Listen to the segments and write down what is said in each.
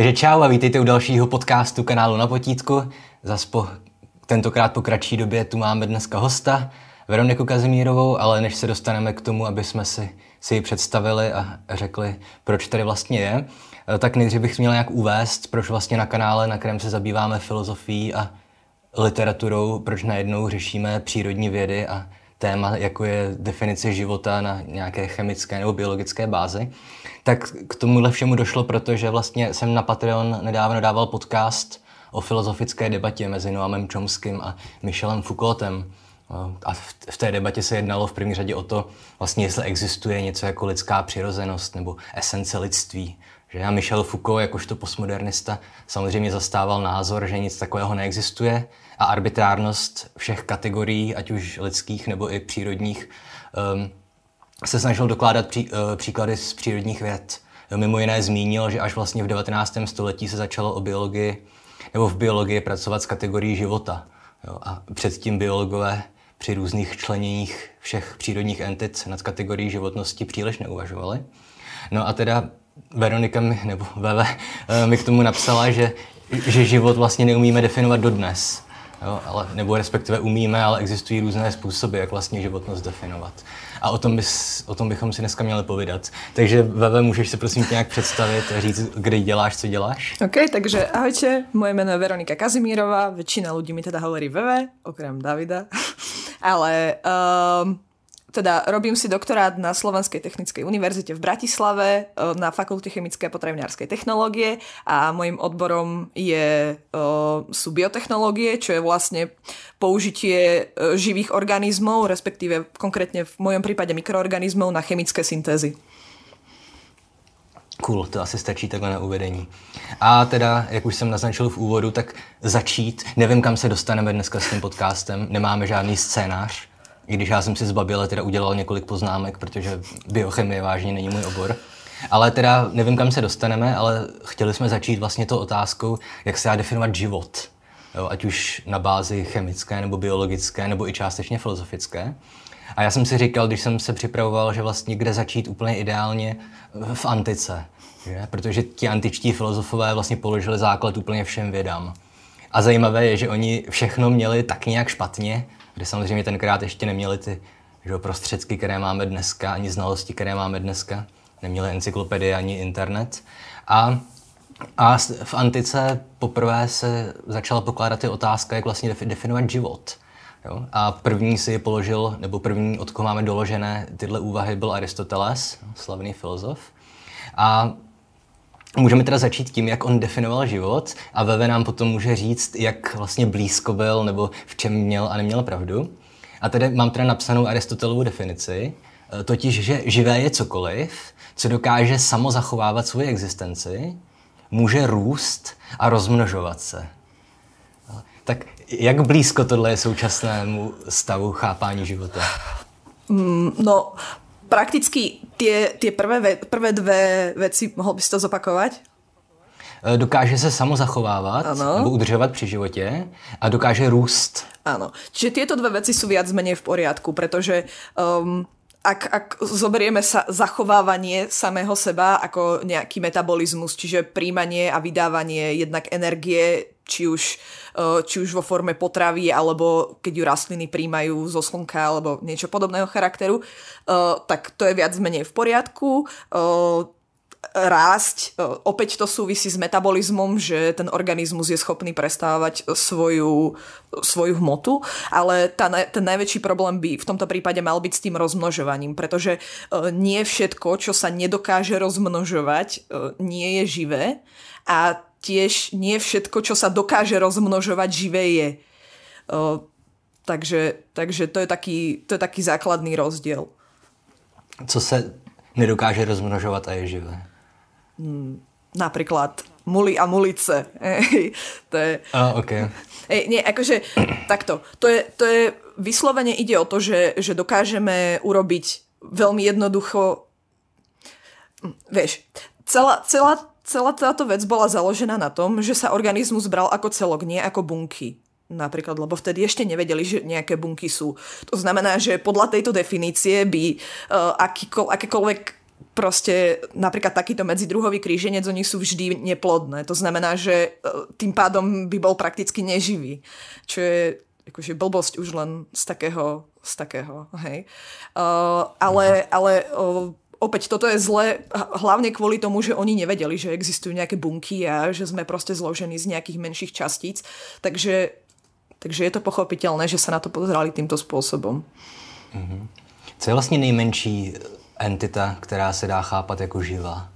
Takže čau a vítejte u dalšího podcastu kanálu Na potítku. Zas po, tentokrát po kratší době tu máme dneska hosta, Veroniku Kazimírovou, ale než se dostaneme k tomu, aby jsme si, si ji představili a řekli, proč tady vlastně je, eh, tak nejdřív bych měl nějak uvést, proč vlastně na kanále, na kterém se zabýváme filozofií a literaturou, proč najednou řešíme přírodní vědy a téma, jako je definice života na nějaké chemické nebo biologické bázi, tak k tomuhle všemu došlo, protože vlastně jsem na Patreon nedávno dával podcast o filozofické debatě mezi Noamem Chomským a Michelem Foucaultem. A v té debatě se jednalo v první řadě o to, vlastně jestli existuje něco jako lidská přirozenost nebo esence lidství. Že Michel Foucault, jakožto postmodernista, samozřejmě zastával názor, že nic takového neexistuje a arbitrárnost všech kategorií, ať už lidských nebo i přírodních, um, se snažil dokládat pří, uh, příklady z přírodních věd. Mimo jiné zmínil, že až vlastně v 19. století se začalo o biologii nebo v biologii pracovat s kategorií života. Jo, a předtím biologové při různých členěních všech přírodních entit nad kategorií životnosti příliš neuvažovali. No a teda Veronika mi, nebo Veve eh, mi k tomu napsala, že, že život vlastně neumíme definovat dodnes. Jo, ale, nebo respektive umíme, ale existují různé způsoby, jak vlastně životnost definovat. A o tom, bys, o tom bychom si dneska měli povídat. Takže Veve, můžeš se prosím tě nějak představit a říct, kde děláš, co děláš? OK, takže ahojte, moje jméno je Veronika Kazimírová, většina lidí mi teda hovorí Veve, okrem Davida, ale um, teda robím si doktorát na Slovenskej technickej univerzite v Bratislave e, na Fakulte chemické a potravinárskej technológie a môjim odborom je, e, sú biotechnológie, čo je vlastne použitie e, živých organizmov, respektíve konkrétne v mojom prípade mikroorganizmov na chemické syntézy. Cool, to asi stačí takhle na uvedení. A teda, jak už jsem naznačil v úvodu, tak začít. Nevím, kam se dostaneme dneska s tím podcastem, nemáme žádný scénář, i když já jsem si zbabil a teda udělal několik poznámek, protože biochemie vážně není můj obor. Ale teda nevím, kam se dostaneme, ale chtěli jsme začít vlastně to otázkou, jak se dá definovat život. Jo, ať už na bázi chemické nebo biologické, nebo i částečně filozofické. A já jsem si říkal, když jsem se připravoval, že vlastně kde začít úplně ideálně v antice. Že? Protože ti antičtí filozofové vlastně položili základ úplně všem vědám. A zajímavé je, že oni všechno měli tak nějak špatně, kde samozřejmě tenkrát ještě neměli ty že, prostředky, které máme dneska, ani znalosti, které máme dneska. Neměli encyklopedie ani internet. A, a v antice poprvé se začala pokládat ty otázka, jak vlastně definovat život. Jo? A první si položil, nebo první, od koho máme doložené tyhle úvahy, byl Aristoteles, slavný filozof. A Můžeme teda začít tím, jak on definoval život a Veve nám potom může říct, jak vlastně blízko byl nebo v čem měl a neměl pravdu. A tady mám teda napsanou Aristotelovu definici, e, totiž, že živé je cokoliv, co dokáže samo zachovávat svoji existenci, může růst a rozmnožovat se. Tak jak blízko tohle je současnému stavu chápání života? Mm, no, prakticky tie, tie prvé, ve, prvé dve veci, mohol by si to zopakovať? E, dokáže se samozachovávat ano. nebo udržovat při životě a dokáže růst. Áno. Čiže tieto dve veci sú viac menej v poriadku, pretože um, ak, ak zoberieme sa zachovávanie samého seba ako nejaký metabolizmus, čiže príjmanie a vydávanie jednak energie, či už, eh, či už vo forme potravy, alebo keď ju rastliny príjmajú zo slnka, alebo niečo podobného charakteru, eh, tak to je viac menej v poriadku eh, rásť. Opäť to súvisí s metabolizmom, že ten organizmus je schopný prestávať svoju, svoju hmotu, ale tá, ten najväčší problém by v tomto prípade mal byť s tým rozmnožovaním, pretože nie všetko, čo sa nedokáže rozmnožovať, nie je živé a tiež nie všetko, čo sa dokáže rozmnožovať, živé je. O, takže, takže to, je taký, to je taký základný rozdiel. Co se nedokáže rozmnožovat a je živé? Hmm, napríklad muly a mulice. to je... A, okay. Ej, nie, akože takto. To je, to je vyslovene ide o to, že, že dokážeme urobiť veľmi jednoducho hm, vieš, celá, celá celá táto vec bola založená na tom, že sa organizmus bral ako celok, nie ako bunky. Napríklad, lebo vtedy ešte nevedeli, že nejaké bunky sú. To znamená, že podľa tejto definície by uh, akýko, akékoľvek proste napríklad takýto medzidruhový kríženec, oni sú vždy neplodné. To znamená, že e, tým pádom by bol prakticky neživý. Čo je akože blbosť už len z takého, z takého, hej. Uh, ale, ale uh, opäť toto je zle hlavne kvôli tomu, že oni nevedeli, že existujú nejaké bunky a že sme proste zložení z nejakých menších častíc. Takže, takže je to pochopiteľné, že sa na to pozerali týmto spôsobom. Mm-hmm. Co je vlastně nejmenší entita, která se dá chápat jako živá?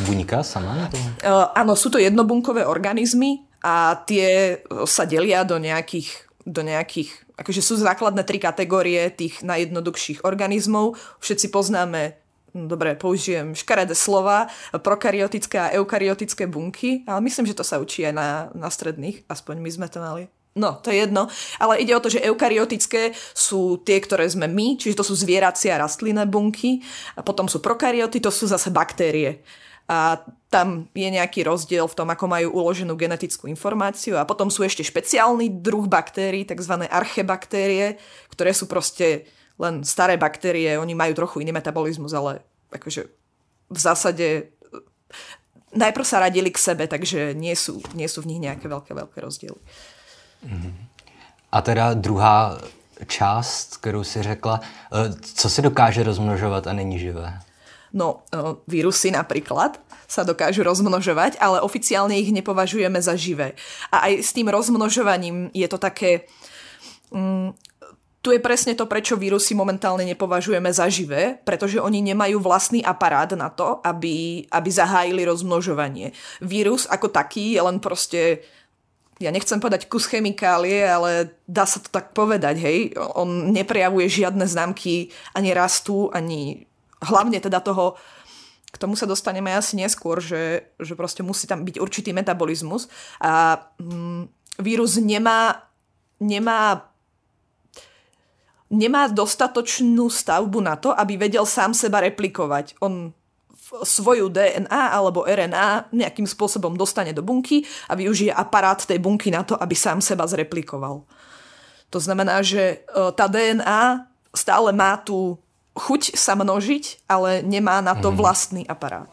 Buňka sama? Uh, áno, sú to jednobunkové organizmy a tie sa delia do nejakých, do nejakých akože sú základné tri kategórie tých najjednoduchších organizmov. Všetci poznáme dobre, použijem škaredé slova, prokaryotické a eukaryotické bunky, ale myslím, že to sa učí aj na, na stredných, aspoň my sme to mali. No, to je jedno. Ale ide o to, že eukaryotické sú tie, ktoré sme my, čiže to sú zvieracie a rastlinné bunky. A potom sú prokaryoty, to sú zase baktérie. A tam je nejaký rozdiel v tom, ako majú uloženú genetickú informáciu. A potom sú ešte špeciálny druh baktérií, tzv. archebaktérie, ktoré sú proste len staré baktérie. Oni majú trochu iný metabolizmus, ale akože v zásade najprv sa radili k sebe, takže nie sú, nie sú v nich nejaké veľké, veľké rozdiely. A teda druhá část, kterou si řekla, eh, co se dokáže rozmnožovat a není živé? No, eh, vírusy napríklad sa dokážu rozmnožovať, ale oficiálne ich nepovažujeme za živé. A aj s tým rozmnožovaním je to také... Mm, tu je presne to, prečo vírusy momentálne nepovažujeme za živé, pretože oni nemajú vlastný aparát na to, aby, aby zahájili rozmnožovanie. Vírus ako taký je len proste ja nechcem povedať kus chemikálie, ale dá sa to tak povedať, hej. On neprejavuje žiadne známky ani rastu, ani hlavne teda toho, k tomu sa dostaneme asi neskôr, že, že proste musí tam byť určitý metabolizmus a mm, vírus nemá, nemá nemá dostatočnú stavbu na to, aby vedel sám seba replikovať. On svoju DNA alebo RNA nejakým spôsobom dostane do bunky a využije aparát tej bunky na to, aby sám seba zreplikoval. To znamená, že e, tá DNA stále má tú chuť sa množiť, ale nemá na to mhm. vlastný aparát.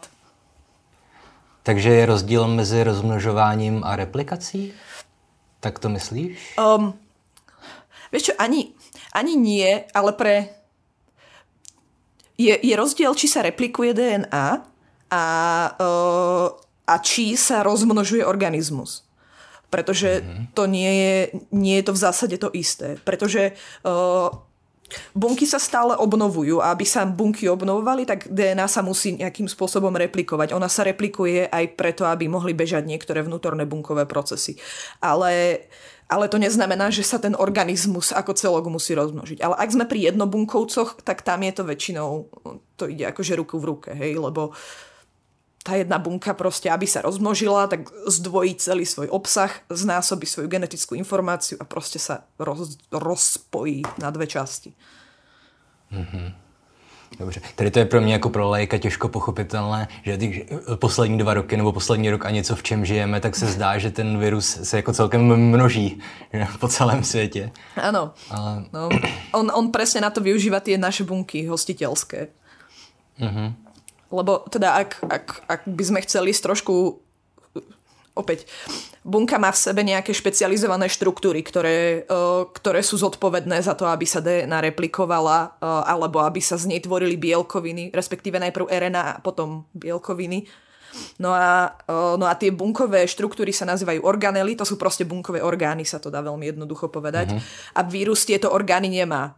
Takže je rozdíl mezi rozmnožováním a replikací? Tak to myslíš? Um, vieš čo, ani, ani nie, ale pre je, je rozdiel, či sa replikuje DNA a, uh, a či sa rozmnožuje organizmus. Pretože mm-hmm. to nie je, nie je to v zásade to isté. Pretože uh, bunky sa stále obnovujú a aby sa bunky obnovovali, tak DNA sa musí nejakým spôsobom replikovať. Ona sa replikuje aj preto, aby mohli bežať niektoré vnútorné bunkové procesy. Ale uh, ale to neznamená, že sa ten organizmus ako celok musí rozmnožiť. Ale ak sme pri jednobunkovcoch, tak tam je to väčšinou, to ide akože ruku v ruke, hej, lebo tá jedna bunka proste, aby sa rozmnožila, tak zdvojí celý svoj obsah, znásobí svoju genetickú informáciu a proste sa roz, rozpojí na dve časti. Mm-hmm. Dobře, tady to je pro mě jako pro lajka těžko pochopitelné, že ty poslední dva roky nebo poslední rok a něco v čem žijeme, tak se zdá, že ten virus se jako celkem množí že, po celém světě. Áno, Ale... no, on, on presne na to využíva tie naše bunky hostiteľské. Uh-huh. Lebo teda ak, ak, ak by sme chceli ísť trošku opäť, bunka má v sebe nejaké špecializované štruktúry, ktoré, uh, ktoré sú zodpovedné za to, aby sa DNA replikovala uh, alebo aby sa z nej tvorili bielkoviny, respektíve najprv RNA a potom bielkoviny. No a, uh, no a tie bunkové štruktúry sa nazývajú organely, to sú proste bunkové orgány, sa to dá veľmi jednoducho povedať. Uh-huh. A vírus tieto orgány nemá.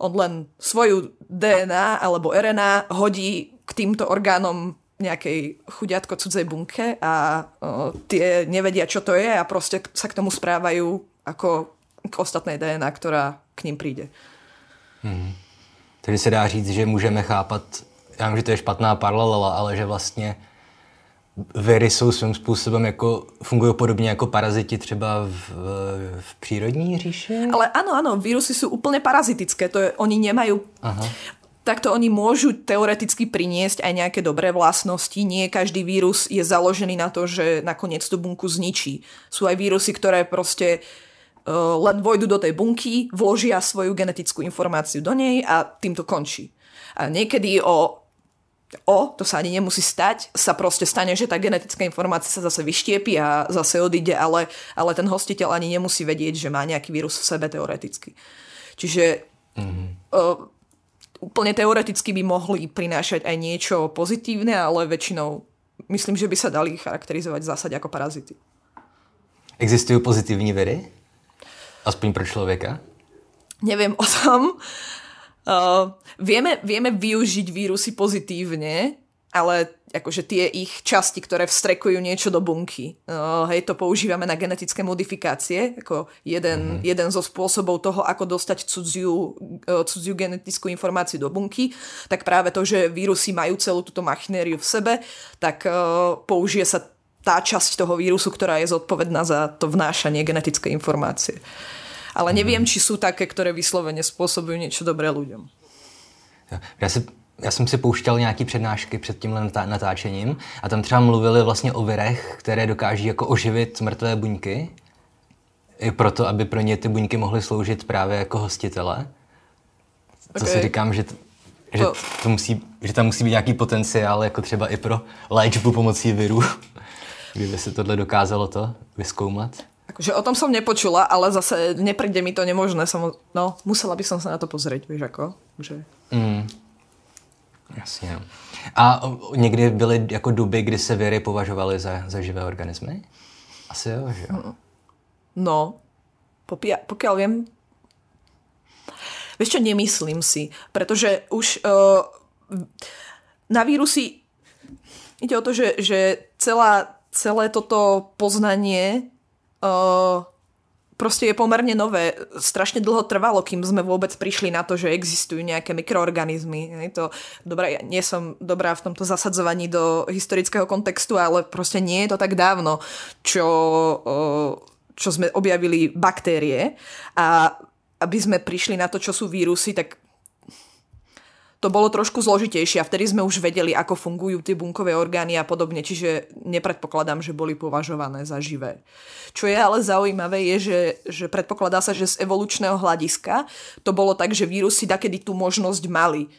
On len svoju DNA alebo RNA hodí k týmto orgánom nejakej chudiatko cudzej bunke a o, tie nevedia, čo to je a proste sa k tomu správajú ako k ostatnej DNA, ktorá k ním príde. Hmm. Tedy se dá říct, že můžeme chápat, já vím, že to je špatná paralela, ale že vlastně viry jsou svým způsobem jako, fungují podobně jako paraziti třeba v, v přírodní říši? Ale áno, áno, vírusy sú úplne parazitické, to je, oni nemajú... Aha takto oni môžu teoreticky priniesť aj nejaké dobré vlastnosti. Nie každý vírus je založený na to, že nakoniec tú bunku zničí. Sú aj vírusy, ktoré proste uh, len vojdu do tej bunky, vložia svoju genetickú informáciu do nej a tým to končí. A niekedy o o, to sa ani nemusí stať, sa proste stane, že tá genetická informácia sa zase vyštiepi a zase odíde, ale, ale ten hostiteľ ani nemusí vedieť, že má nejaký vírus v sebe teoreticky. Čiže mm-hmm. uh, úplne teoreticky by mohli prinášať aj niečo pozitívne, ale väčšinou myslím, že by sa dali charakterizovať v zásade ako parazity. Existujú pozitívne viry? Aspoň pre človeka? Neviem o tom. Uh, vieme, vieme využiť vírusy pozitívne, ale akože tie ich časti, ktoré vstrekujú niečo do bunky. Uh, hej, to používame na genetické modifikácie, ako jeden, mm-hmm. jeden zo spôsobov toho, ako dostať cudziu, uh, cudziu genetickú informáciu do bunky, tak práve to, že vírusy majú celú túto machinériu v sebe, tak uh, použije sa tá časť toho vírusu, ktorá je zodpovedná za to vnášanie genetickej informácie. Ale neviem, či sú také, ktoré vyslovene spôsobujú niečo dobré ľuďom. Já, si, já jsem si pouštěl nějaký přednášky před tímhle natáčením a tam třeba mluvili vlastně o virech, které dokáží jako oživit mrtvé buňky, i proto, aby pro ně ty buňky mohly sloužit právě jako hostitele. Okay. si říkám, že, že, to... To musí, že tam musí být nějaký potenciál, jako třeba i pro léčbu pomocí virů, kdyby se tohle dokázalo to vyskoumat. Akože o tom som nepočula, ale zase nepríde mi to nemožné. Som, no, musela by som sa na to pozrieť, vieš ako. Že... Mm. Jasně. A někdy byly jako doby, kdy se věry považovaly za, za živé organismy? Asi jo, že jo? No, popia, pokiaľ viem, vieš čo, nemyslím si, pretože už uh, na vírusy ide o to, že, že celá, celé toto poznanie uh, proste je pomerne nové. Strašne dlho trvalo, kým sme vôbec prišli na to, že existujú nejaké mikroorganizmy. Je to, dobrá, ja nie som dobrá v tomto zasadzovaní do historického kontextu, ale proste nie je to tak dávno, čo, čo sme objavili baktérie. A aby sme prišli na to, čo sú vírusy, tak to bolo trošku zložitejšie a vtedy sme už vedeli, ako fungujú tie bunkové orgány a podobne, čiže nepredpokladám, že boli považované za živé. Čo je ale zaujímavé je, že, že predpokladá sa, že z evolučného hľadiska to bolo tak, že vírusy takedy tú možnosť mali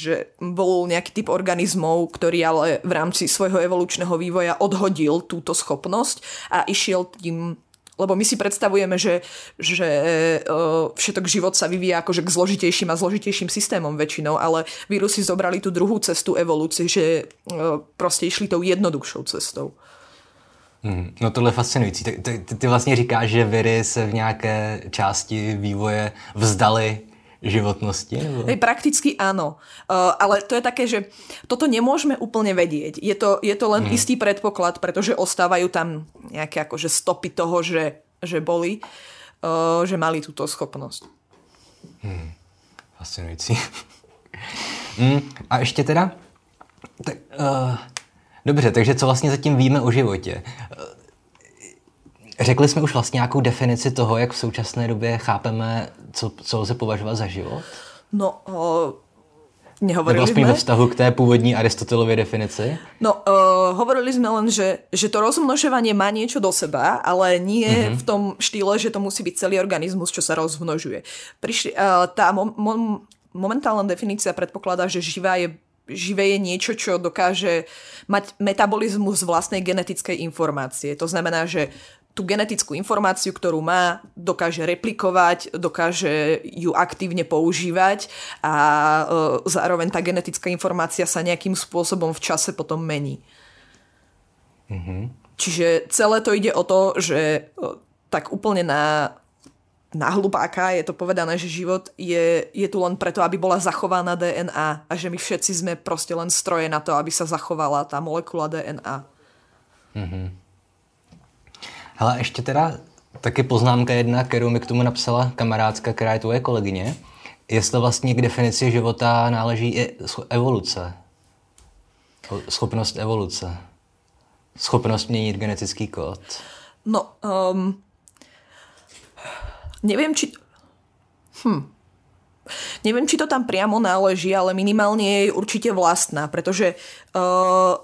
že bol nejaký typ organizmov, ktorý ale v rámci svojho evolučného vývoja odhodil túto schopnosť a išiel tým lebo my si predstavujeme, že, že uh, všetok život sa vyvíja akože k zložitejším a zložitejším systémom väčšinou, ale vírusy zobrali tú druhú cestu evolúcie, že uh, proste išli tou jednoduchšou cestou. Hmm, no tohle je fascinující. Ty, ty, ty vlastně říkáš, že viry se v nějaké části vývoje vzdali životnosti? Nebo? Hej, prakticky áno. Uh, ale to je také, že toto nemôžeme úplne vedieť. Je to, je to len hmm. istý predpoklad, pretože ostávajú tam nejaké akože stopy toho, že, že boli, uh, že mali túto schopnosť. Hmm. Fascinující. hmm. A ještě teda, tak, uh, dobře, takže co vlastně zatím víme o životě? Řekli jsme už vlastně nějakou definici toho, jak v současné době chápeme, co, co lze považovat za život? No, o, Nehovorili Nebo aspoň sme? ve vztahu k té pôvodní Aristotelovej definici? No, uh, hovorili sme len, že, že to rozmnožovanie má niečo do seba, ale nie mm-hmm. v tom štýle, že to musí byť celý organizmus, čo sa rozmnožuje. Prišli, uh, tá mo- mo- momentálna definícia predpokladá, že živá je živé je niečo, čo dokáže mať metabolizmus vlastnej genetickej informácie. To znamená, že tú genetickú informáciu, ktorú má, dokáže replikovať, dokáže ju aktívne používať a e, zároveň tá genetická informácia sa nejakým spôsobom v čase potom mení. Mm-hmm. Čiže celé to ide o to, že e, tak úplne na, na hlupáka je to povedané, že život je, je tu len preto, aby bola zachovaná DNA a že my všetci sme proste len stroje na to, aby sa zachovala tá molekula DNA. Mm-hmm. Hele, ještě teda taky poznámka jedna, kterou mi k tomu napsala kamarádka, která je tvoje kolegyně. Jestli vlastně k definici života náleží i evoluce. Schopnost evoluce. Schopnost měnit genetický kód. No, um, neviem, či... Hm. Neviem, či to tam priamo náleží, ale minimálne je určite vlastná, pretože uh,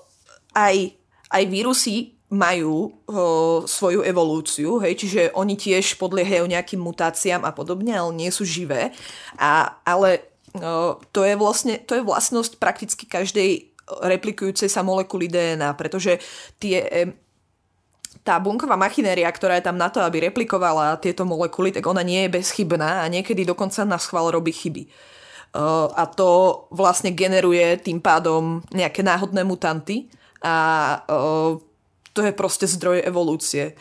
aj, aj vírusy majú o, svoju evolúciu, hej, čiže oni tiež podliehajú nejakým mutáciám a podobne, ale nie sú živé. A, ale o, to, je vlastne, to je vlastnosť prakticky každej replikujúcej sa molekuly DNA, pretože tie tá bunková machinéria, ktorá je tam na to, aby replikovala tieto molekuly, tak ona nie je bezchybná a niekedy dokonca na schvál robí chyby. Uh, a to vlastne generuje tým pádom nejaké náhodné mutanty a uh, to je proste zdroj evolúcie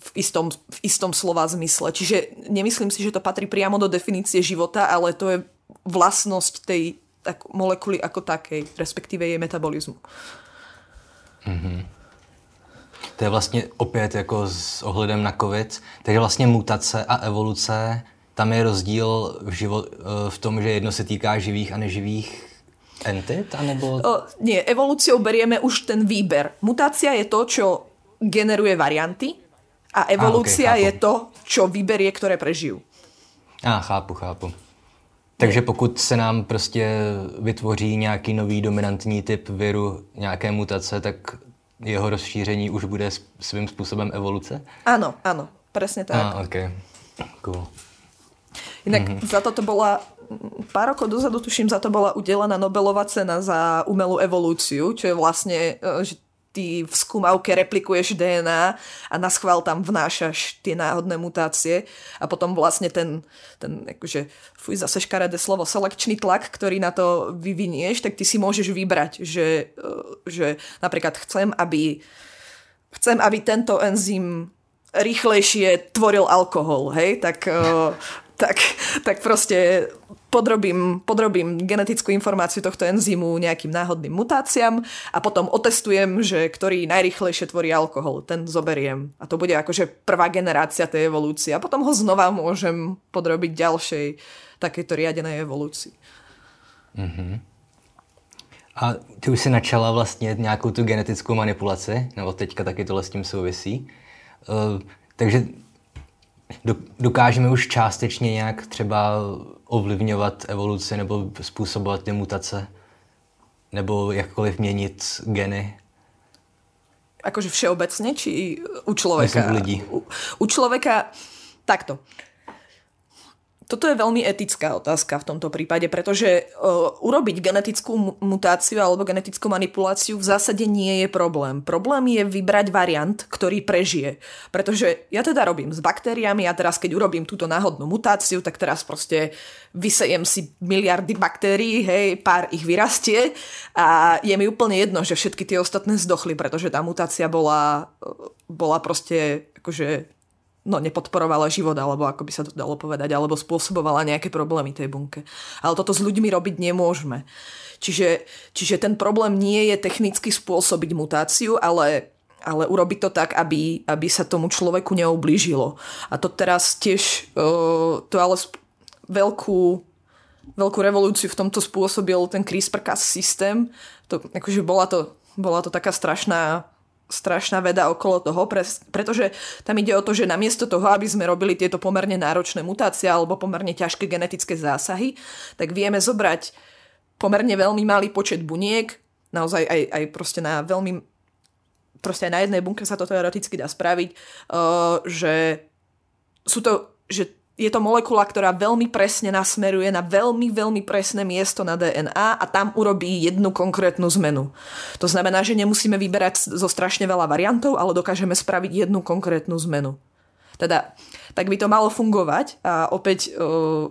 v istom, v istom slova zmysle. Čiže nemyslím si, že to patrí priamo do definície života, ale to je vlastnosť tej tak, molekuly ako takej, respektíve jej metabolizmu. Mm-hmm. To je vlastně opět jako s ohledem na COVID. Takže vlastně mutace a evoluce, tam je rozdíl v, živo, eh, v tom, že jedno se týká živých a neživých entit, anebo... O, nie, evolúciou berieme už ten výber. Mutácia je to, čo generuje varianty a evolúcia a, okay, je to, čo vyberie, ktoré prežijú. A, chápu, chápu. Takže pokud se nám prostě vytvoří nějaký nový dominantní typ viru, nějaké mutace, tak jeho rozšíření už bude svým způsobem evoluce? Áno, áno, presne tak. Ah, okay. Cool. Inak mm-hmm. za toto bola, pár rokov dozadu tuším, za to bola udelená Nobelová cena za umelú evolúciu, čo je vlastne, e, že ty v skúmavke replikuješ DNA a na schvál tam vnášaš tie náhodné mutácie a potom vlastne ten, ten akože, fuj, zase škaredé slovo, selekčný tlak, ktorý na to vyvinieš, tak ty si môžeš vybrať, že, e, že napríklad chcem, aby chcem, aby tento enzym rýchlejšie tvoril alkohol, hej, tak, e, tak, tak proste podrobím, podrobím genetickú informáciu tohto enzymu nejakým náhodným mutáciám a potom otestujem, že ktorý najrychlejšie tvorí alkohol. Ten zoberiem. A to bude akože prvá generácia tej evolúcie. A potom ho znova môžem podrobiť ďalšej takejto riadenej evolúcii. Mm-hmm. A ty už si načala vlastně nějakou tu genetickou manipulaci, nebo teďka taky tohle s tím souvisí. Uh, takže dokážeme už částečně nějak třeba ovlivňovat evoluci nebo způsobovat ty mutace? Nebo jakkoliv měnit geny? Akože všeobecne, či u človeka? Myslím, u ľudí. U, u človeka takto. Toto je veľmi etická otázka v tomto prípade, pretože uh, urobiť genetickú mutáciu alebo genetickú manipuláciu v zásade nie je problém. Problém je vybrať variant, ktorý prežije. Pretože ja teda robím s baktériami a teraz keď urobím túto náhodnú mutáciu, tak teraz proste vysejem si miliardy baktérií, hej, pár ich vyrastie a je mi úplne jedno, že všetky tie ostatné zdochli, pretože tá mutácia bola, bola proste akože no, nepodporovala život, alebo ako by sa to dalo povedať, alebo spôsobovala nejaké problémy tej bunke. Ale toto s ľuďmi robiť nemôžeme. Čiže, čiže ten problém nie je technicky spôsobiť mutáciu, ale, ale urobiť to tak, aby, aby sa tomu človeku neublížilo. A to teraz tiež, uh, to ale sp- veľkú, veľkú revolúciu v tomto spôsobil ten CRISPR-Cas systém. To, akože bola to, bola to taká strašná strašná veda okolo toho, pretože tam ide o to, že namiesto toho, aby sme robili tieto pomerne náročné mutácie alebo pomerne ťažké genetické zásahy, tak vieme zobrať pomerne veľmi malý počet buniek, naozaj aj, aj proste na veľmi proste aj na jednej bunke sa to teoreticky dá spraviť, uh, že sú to, že je to molekula, ktorá veľmi presne nasmeruje na veľmi, veľmi presné miesto na DNA a tam urobí jednu konkrétnu zmenu. To znamená, že nemusíme vyberať zo strašne veľa variantov, ale dokážeme spraviť jednu konkrétnu zmenu. Teda, tak by to malo fungovať a opäť,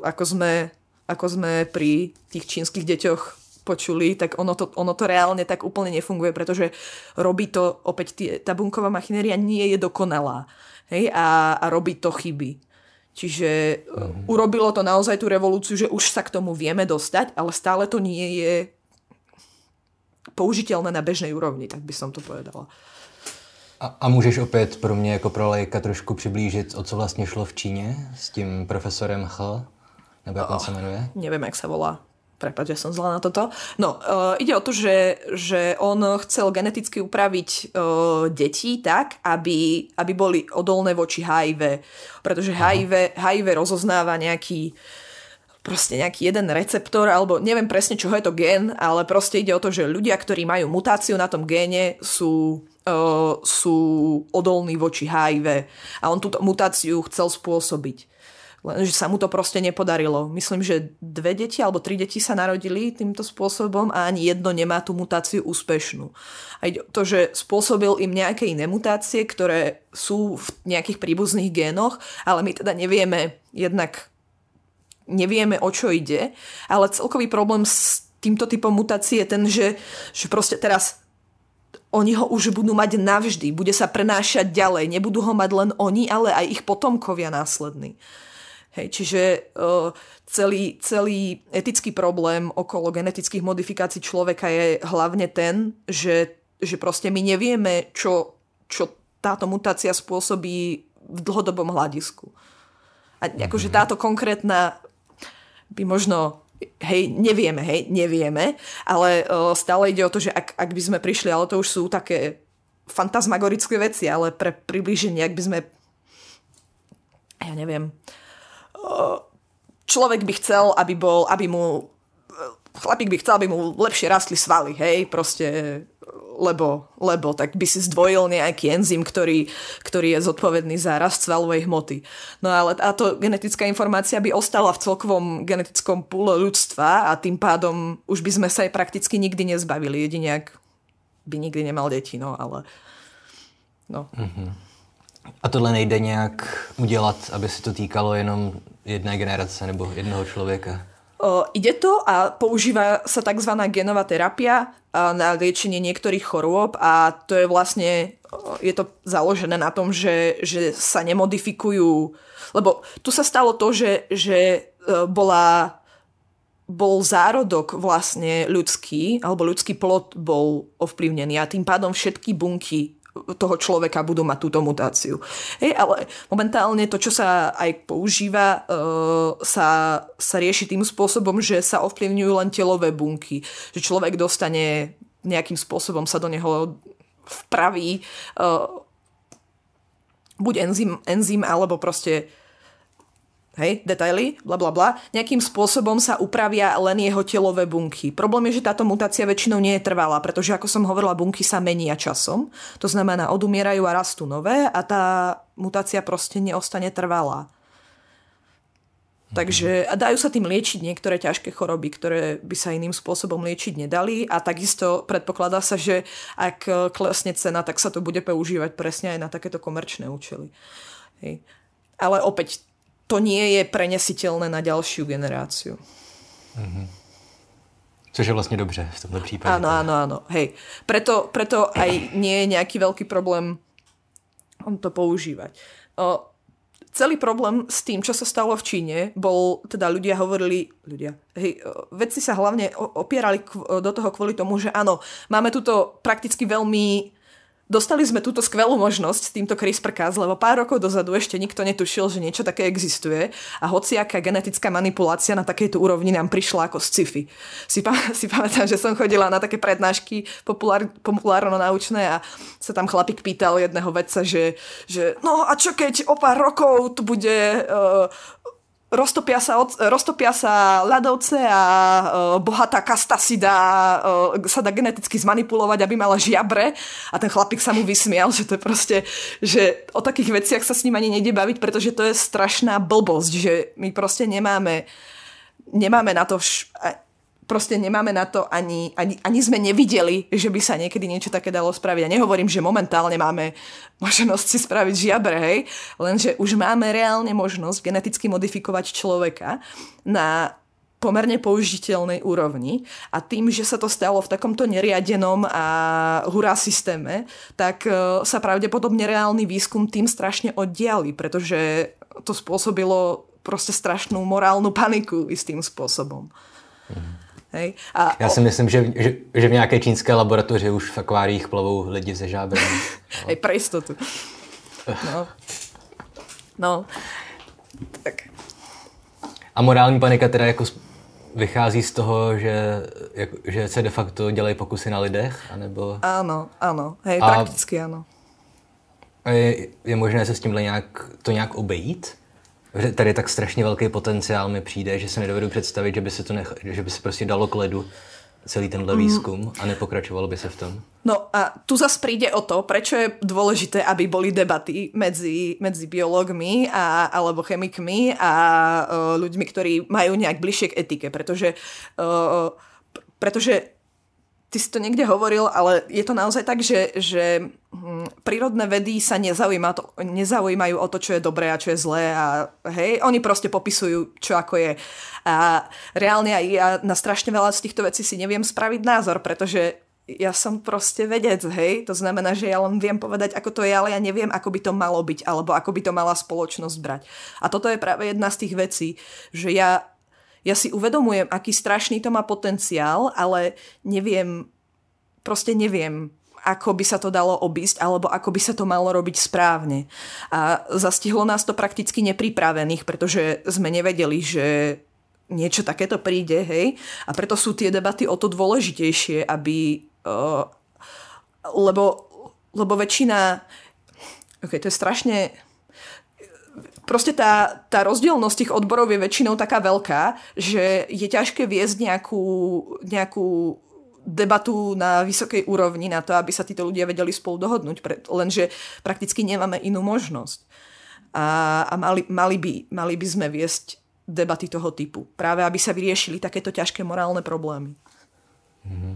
ako sme, ako sme pri tých čínskych deťoch počuli, tak ono to, ono to reálne tak úplne nefunguje, pretože robí to, opäť tá bunková machinéria nie je dokonalá. Hej, a, a robí to chyby. Čiže uh, urobilo to naozaj tú revolúciu, že už sa k tomu vieme dostať, ale stále to nie je použiteľné na bežnej úrovni, tak by som to povedala. A, a můžeš opět pro mě jako pro lajka trošku přiblížit, o co vlastně šlo v Číně s tím profesorem H? Nebo jak oh, on se jmenuje? Neviem, jak sa volá. Prepač, že som zlá na toto. No, uh, ide o to, že, že on chcel geneticky upraviť uh, deti tak, aby, aby boli odolné voči HIV. Pretože HIV, HIV rozoznáva nejaký proste nejaký jeden receptor, alebo neviem presne, čo je to gen, ale proste ide o to, že ľudia, ktorí majú mutáciu na tom géne, sú, uh, sú odolní voči HIV. A on túto mutáciu chcel spôsobiť Lenže sa mu to proste nepodarilo. Myslím, že dve deti alebo tri deti sa narodili týmto spôsobom a ani jedno nemá tú mutáciu úspešnú. A to, že spôsobil im nejaké iné mutácie, ktoré sú v nejakých príbuzných génoch, ale my teda nevieme jednak nevieme, o čo ide, ale celkový problém s týmto typom mutácie je ten, že, že proste teraz oni ho už budú mať navždy, bude sa prenášať ďalej, nebudú ho mať len oni, ale aj ich potomkovia následní. Hej, čiže uh, celý, celý etický problém okolo genetických modifikácií človeka je hlavne ten, že, že proste my nevieme, čo, čo táto mutácia spôsobí v dlhodobom hľadisku. A akože mhm. táto konkrétna by možno hej, nevieme, hej, nevieme, ale uh, stále ide o to, že ak, ak by sme prišli, ale to už sú také fantasmagorické veci, ale pre približenie, ak by sme ja neviem uh, človek by chcel, aby bol, aby mu chlapík by chcel, aby mu lepšie rastli svaly, hej, proste lebo, lebo tak by si zdvojil nejaký enzym, ktorý, ktorý je zodpovedný za rast svalovej hmoty. No ale táto genetická informácia by ostala v celkovom genetickom púle ľudstva a tým pádom už by sme sa aj prakticky nikdy nezbavili. Jedine ak by nikdy nemal deti, no ale... No. Mm-hmm. A tohle nejde nějak udělat, aby se to týkalo jenom jedné generace nebo jednoho člověka? O, ide to a používa sa tzv. genová terapia na liečenie niektorých chorôb a to je vlastne, je to založené na tom, že, že sa nemodifikujú, lebo tu sa stalo to, že, že e, bola bol zárodok vlastne ľudský, alebo ľudský plod bol ovplyvnený a tým pádom všetky bunky toho človeka budú mať túto mutáciu. Hej, ale momentálne to, čo sa aj používa, uh, sa, sa rieši tým spôsobom, že sa ovplyvňujú len telové bunky. Že človek dostane nejakým spôsobom sa do neho vpraví uh, buď enzym, enzym alebo proste hej, detaily, bla bla bla, nejakým spôsobom sa upravia len jeho telové bunky. Problém je, že táto mutácia väčšinou nie je trvalá, pretože ako som hovorila, bunky sa menia časom. To znamená, odumierajú a rastú nové a tá mutácia proste neostane trvalá. Takže a dajú sa tým liečiť niektoré ťažké choroby, ktoré by sa iným spôsobom liečiť nedali a takisto predpokladá sa, že ak klesne cena, tak sa to bude používať presne aj na takéto komerčné účely. Hej. Ale opäť to nie je prenesiteľné na ďalšiu generáciu. Mm-hmm. Což je vlastne dobře v tomto prípade. Áno, áno, áno. Hej. Preto, preto aj nie je nejaký veľký problém to používať. O, celý problém s tým, čo sa stalo v Číne, bol, teda ľudia hovorili, ľudia, hej, vedci sa hlavne opierali do toho kvôli tomu, že áno, máme tuto prakticky veľmi Dostali sme túto skvelú možnosť s týmto CRISPR-Cas, lebo pár rokov dozadu ešte nikto netušil, že niečo také existuje a hociaká genetická manipulácia na takejto úrovni nám prišla ako z sci-fi. Si, pam- si pamätám, že som chodila na také prednášky populár- populárno-naučné a sa tam chlapík pýtal jedného vedca, že, že no a čo keď o pár rokov tu bude uh, roztopia sa, roztopia sa ľadovce a uh, bohatá kasta si dá, uh, sa dá geneticky zmanipulovať, aby mala žiabre. A ten chlapík sa mu vysmial, že to je proste, že o takých veciach sa s ním ani nejde baviť, pretože to je strašná blbosť, že my proste nemáme nemáme na to vš- proste nemáme na to ani, ani, ani sme nevideli, že by sa niekedy niečo také dalo spraviť. A nehovorím, že momentálne máme možnosť si spraviť žiabre, hej, lenže už máme reálne možnosť geneticky modifikovať človeka na pomerne použiteľnej úrovni a tým, že sa to stalo v takomto neriadenom a hurá systéme, tak e, sa pravdepodobne reálny výskum tým strašne oddiali, pretože to spôsobilo proste strašnú morálnu paniku istým spôsobom. Mhm. Hej? A Já si myslím, že, že, že v nějaké čínské laboratoři už v akváriích plovou lidi se žábrem. Hej, pro jistotu. No. No. Tak. A morální panika teda jako vychází z toho, že, jako, že se de facto dělají pokusy na lidech? Anebo... Áno, áno. Hej, a prakticky áno. Je, je možné se s tímhle nějak, to nějak obejít? Tady je tak strašně velký potenciál mi přijde, že se nedovedu představit, že by se to nech, že by se prostě dalo k ledu celý tenhle výskum a nepokračovalo by se v tom? No a tu zase príde o to, prečo je dôležité, aby boli debaty medzi, medzi biológmi a, alebo chemikmi a uh, ľuďmi, ktorí majú nejak bližšie k etike, pretože, uh, pretože ty si to niekde hovoril, ale je to naozaj tak, že, že hm, prírodné vedy sa nezaujíma to, nezaujímajú o to, čo je dobré a čo je zlé a hej, oni proste popisujú, čo ako je. A reálne aj ja na strašne veľa z týchto vecí si neviem spraviť názor, pretože ja som proste vedec, hej, to znamená, že ja len viem povedať, ako to je, ale ja neviem, ako by to malo byť, alebo ako by to mala spoločnosť brať. A toto je práve jedna z tých vecí, že ja ja si uvedomujem, aký strašný to má potenciál, ale neviem, proste neviem, ako by sa to dalo obísť, alebo ako by sa to malo robiť správne. A zastihlo nás to prakticky nepripravených, pretože sme nevedeli, že niečo takéto príde, hej. A preto sú tie debaty o to dôležitejšie, aby... Uh, lebo, lebo väčšina... Ok, to je strašne proste tá, tá rozdielnosť tých odborov je väčšinou taká veľká, že je ťažké viesť nejakú, nejakú debatu na vysokej úrovni na to, aby sa títo ľudia vedeli spolu dohodnúť, lenže prakticky nemáme inú možnosť. A, a mali, mali, by, mali by sme viesť debaty toho typu, práve aby sa vyriešili takéto ťažké morálne problémy. Mm-hmm.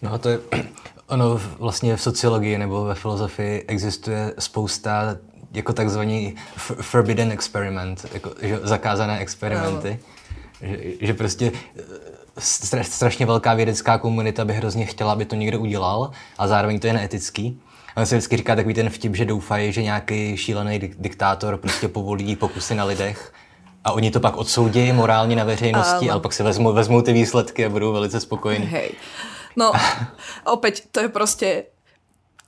No a to je, ono vlastně v sociologii nebo ve filozofii existuje spousta jako takzvaný forbidden experiment, jako, že zakázané experimenty. Že, že prostě eh, strašně velká vědecká komunita by hrozně chtěla, aby to někdo udělal a zároveň to je neetický. A se vždycky říká takový ten vtip, že doufají, že nějaký šílený diktátor prostě povolí pokusy na lidech a oni to pak odsoudí morálně na veřejnosti, um, ale pak si vezmou, vezmou ty výsledky a budou velice spokojení. Hej. No, opäť, to je prostě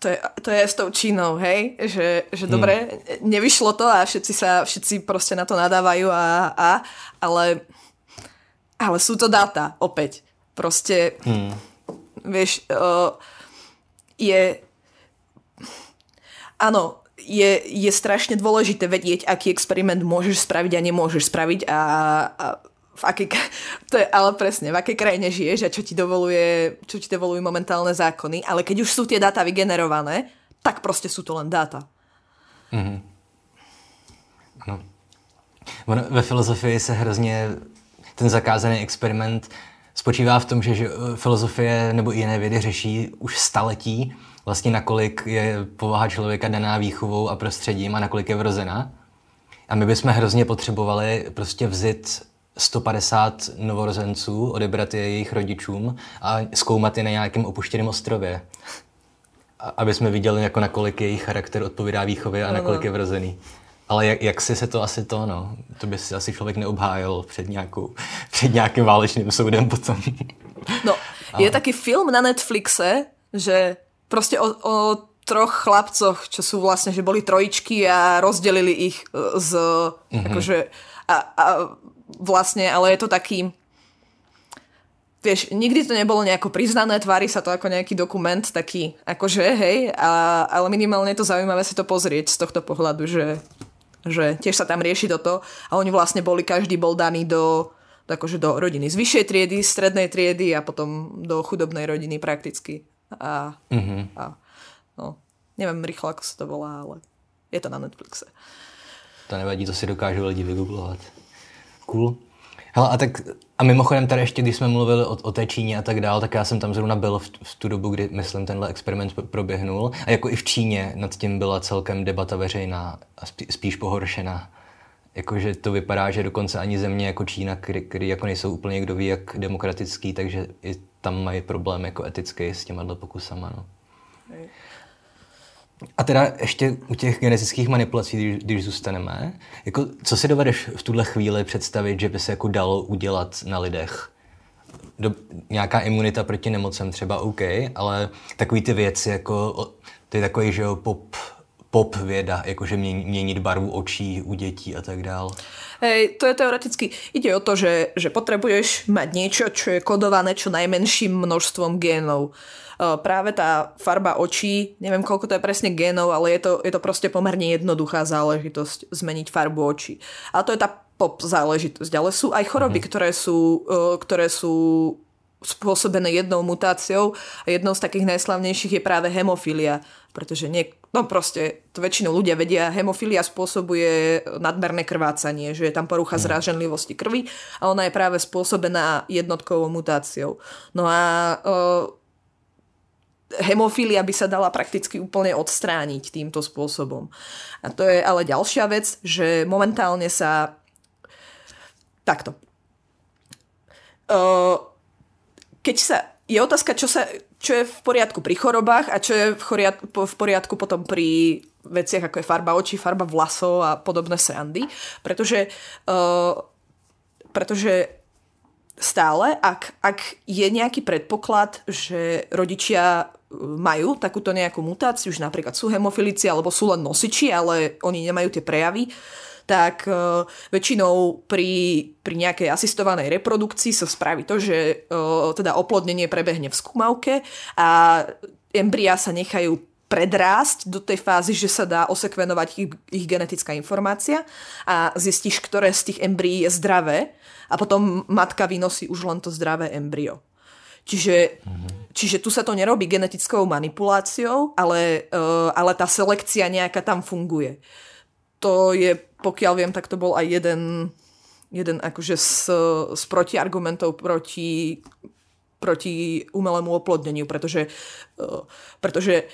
to je, to je s tou Čínou, hej? Že, že hmm. dobre, nevyšlo to a všetci sa, všetci proste na to nadávajú a, a ale, ale sú to dáta, opäť. Proste, hmm. vieš, uh, je áno, je, je strašne dôležité vedieť, aký experiment môžeš spraviť a nemôžeš spraviť a, a v akej, to je ale presne, v akej krajine žiješ a čo ti, dovoluje, čo ti dovolujú momentálne zákony, ale keď už sú tie dáta vygenerované, tak proste sú to len dáta. Mm-hmm. Ano. Ono, ve filozofii se hrozně ten zakázaný experiment spočívá v tom, že, že eh, filozofie nebo i jiné vědy řeší už staletí vlastně nakolik je povaha člověka daná výchovou a prostředím a nakolik je vrozená. A my bychom hrozně potřebovali prostě vzít 150 novorozenců, odebrat je jejich rodičům a zkoumat je na nějakém opuštěném ostrově. Aby jsme viděli, jako nakolik jejich charakter odpovídá výchově a nakolik je vrozený. Ale jak, jak si se to asi to, no, to by si asi člověk neobhájil před, nějakou, před nějakým válečným soudem potom. No, je taký film na Netflixe, že prostě o, o troch chlapcoch, čo sú vlastne, že boli trojičky a rozdelili ich z, mm-hmm. akože, a, a vlastne, ale je to taký vieš, nikdy to nebolo nejako priznané, tvári sa to ako nejaký dokument, taký akože, hej, a, ale minimálne je to zaujímavé si to pozrieť z tohto pohľadu, že, že tiež sa tam rieši toto a oni vlastne boli, každý bol daný do, akože do rodiny z vyššej triedy, strednej triedy a potom do chudobnej rodiny prakticky. A, mm-hmm. a no, neviem rýchlo, ako sa to volá, ale je to na Netflixe. To nevadí, to si dokážu lidi vygooglovat. Cool. Hele, a tak a mimochodem tady ještě, když jsme mluvili o, o té Číně a tak dál, tak já jsem tam zrovna byl v, v tu dobu, kdy, myslím, tenhle experiment proběhnul. A jako i v Číně nad tím byla celkem debata veřejná a spíš pohoršená. Jakože to vypadá, že dokonce ani země jako Čína, který jako nejsou úplně kdo ví jak demokratický, takže i tam mají problém jako etický s těma pokusama. No. A teda ještě u těch genetických manipulací, když, když zůstaneme, jako, co si dovedeš v tuhle chvíli představit, že by se jako dalo udělat na lidech? Do, nějaká imunita proti nemocem třeba OK, ale takový ty věci, jako ty takový, že jo, pop, pop věda, jakože měnit barvu očí u dětí a tak dál. Hej, to je teoreticky. Ide o to, že, že potrebuješ mať niečo, čo je kodované čo najmenším množstvom génov práve tá farba očí, neviem koľko to je presne génov, ale je to, je to proste pomerne jednoduchá záležitosť zmeniť farbu očí. A to je tá pop záležitosť, ale sú aj choroby, mm-hmm. ktoré sú, ktoré sú spôsobené jednou mutáciou a jednou z takých najslavnejších je práve hemofilia, pretože nie, no proste to väčšinou ľudia vedia, hemofilia spôsobuje nadmerné krvácanie, že je tam porucha mm. zráženlivosti krvi a ona je práve spôsobená jednotkovou mutáciou. No a uh, hemofilia by sa dala prakticky úplne odstrániť týmto spôsobom. A to je ale ďalšia vec, že momentálne sa takto. Keď sa, je otázka, čo, sa, čo je v poriadku pri chorobách a čo je v, poriadku potom pri veciach, ako je farba očí, farba vlasov a podobné srandy. Pretože, pretože stále, ak, ak je nejaký predpoklad, že rodičia majú takúto nejakú mutáciu, už napríklad sú hemofilici alebo sú len nosiči, ale oni nemajú tie prejavy, tak uh, väčšinou pri, pri nejakej asistovanej reprodukcii sa spraví to, že uh, teda oplodnenie prebehne v skúmavke a embria sa nechajú predrásť do tej fázy, že sa dá osekvenovať ich, ich genetická informácia a zistíš, ktoré z tých embryí je zdravé a potom matka vynosí už len to zdravé embryo. Čiže, čiže tu sa to nerobí genetickou manipuláciou, ale, uh, ale tá selekcia nejaká tam funguje. To je pokiaľ viem, tak to bol aj jeden, jeden akože z, z protiargumentov proti, proti umelému oplodneniu, pretože, uh, pretože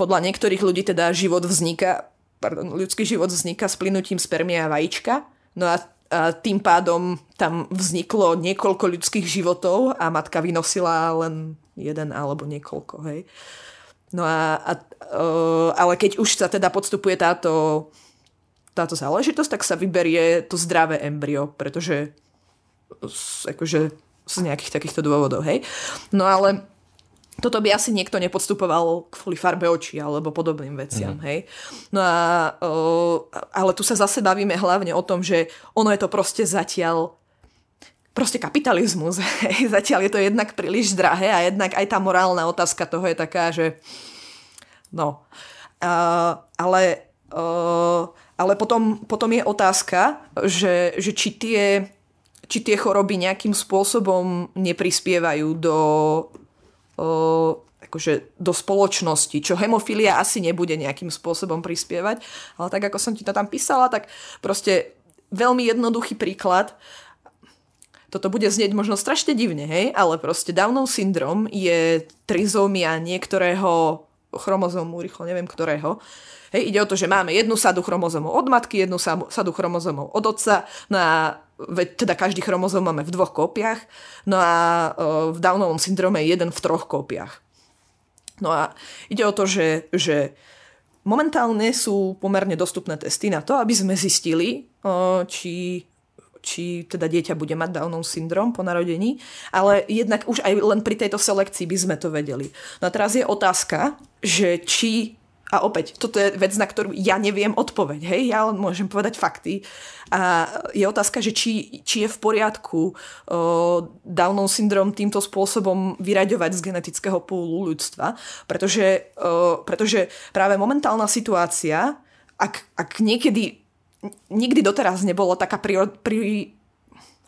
podľa niektorých ľudí teda život vzniká, pardon, ľudský život vzniká s plynutím spermia a vajíčka, no a, a tým pádom tam vzniklo niekoľko ľudských životov a matka vynosila len jeden alebo niekoľko, hej. No a, a uh, ale keď už sa teda podstupuje táto táto záležitosť, tak sa vyberie to zdravé embryo, pretože akože z nejakých takýchto dôvodov, hej. No ale toto by asi niekto nepodstupoval kvôli farbe očí alebo podobným veciam, mm. hej. No a, o, ale tu sa zase bavíme hlavne o tom, že ono je to proste zatiaľ proste kapitalizmus. Hej. Zatiaľ je to jednak príliš drahé a jednak aj tá morálna otázka toho je taká, že no, uh, ale uh, ale potom, potom je otázka, že, že či, tie, či tie choroby nejakým spôsobom neprispievajú do, akože do spoločnosti, čo hemofilia asi nebude nejakým spôsobom prispievať. Ale tak, ako som ti to tam písala, tak proste veľmi jednoduchý príklad. Toto bude znieť možno strašne divne, hej, ale proste Downov syndrom je trizómia niektorého chromozómu, rýchlo neviem ktorého, Hej, ide o to, že máme jednu sadu chromozomov od matky, jednu sadu chromozomov od otca, no a teda každý chromozom máme v dvoch kópiach, no a v Downovom syndrome je jeden v troch kópiach. No a ide o to, že, že momentálne sú pomerne dostupné testy na to, aby sme zistili, či či teda dieťa bude mať Downov syndrom po narodení, ale jednak už aj len pri tejto selekcii by sme to vedeli. No a teraz je otázka, že či a opäť, toto je vec, na ktorú ja neviem odpoveď, hej, ja len môžem povedať fakty. A je otázka, že či, či je v poriadku uh, Downov syndrom týmto spôsobom vyraďovať z genetického púlu ľudstva, pretože, uh, pretože práve momentálna situácia, ak, ak niekedy, nikdy doteraz nebolo taká pri, pri,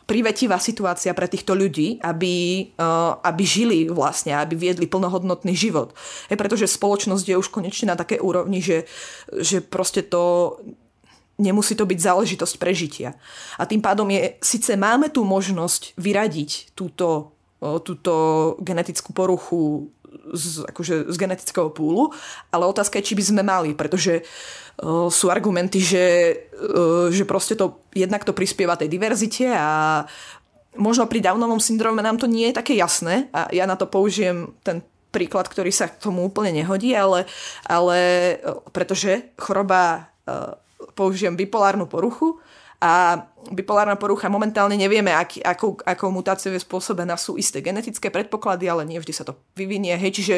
privetivá situácia pre týchto ľudí, aby, uh, aby žili vlastne, aby viedli plnohodnotný život. Je, pretože spoločnosť je už konečne na také úrovni, že, že proste to nemusí to byť záležitosť prežitia. A tým pádom je, síce máme tu možnosť vyradiť túto, uh, túto genetickú poruchu z, akože z genetického púlu, ale otázka je, či by sme mali, pretože uh, sú argumenty, že, uh, že proste to jednak to prispieva tej diverzite a možno pri Downovom syndróme nám to nie je také jasné a ja na to použijem ten príklad, ktorý sa k tomu úplne nehodí, ale, ale pretože choroba, použijem bipolárnu poruchu, a bipolárna porucha momentálne nevieme, aký, akou, akou mutáciou je spôsobená. Sú isté genetické predpoklady, ale nie vždy sa to vyvinie. Hej, čiže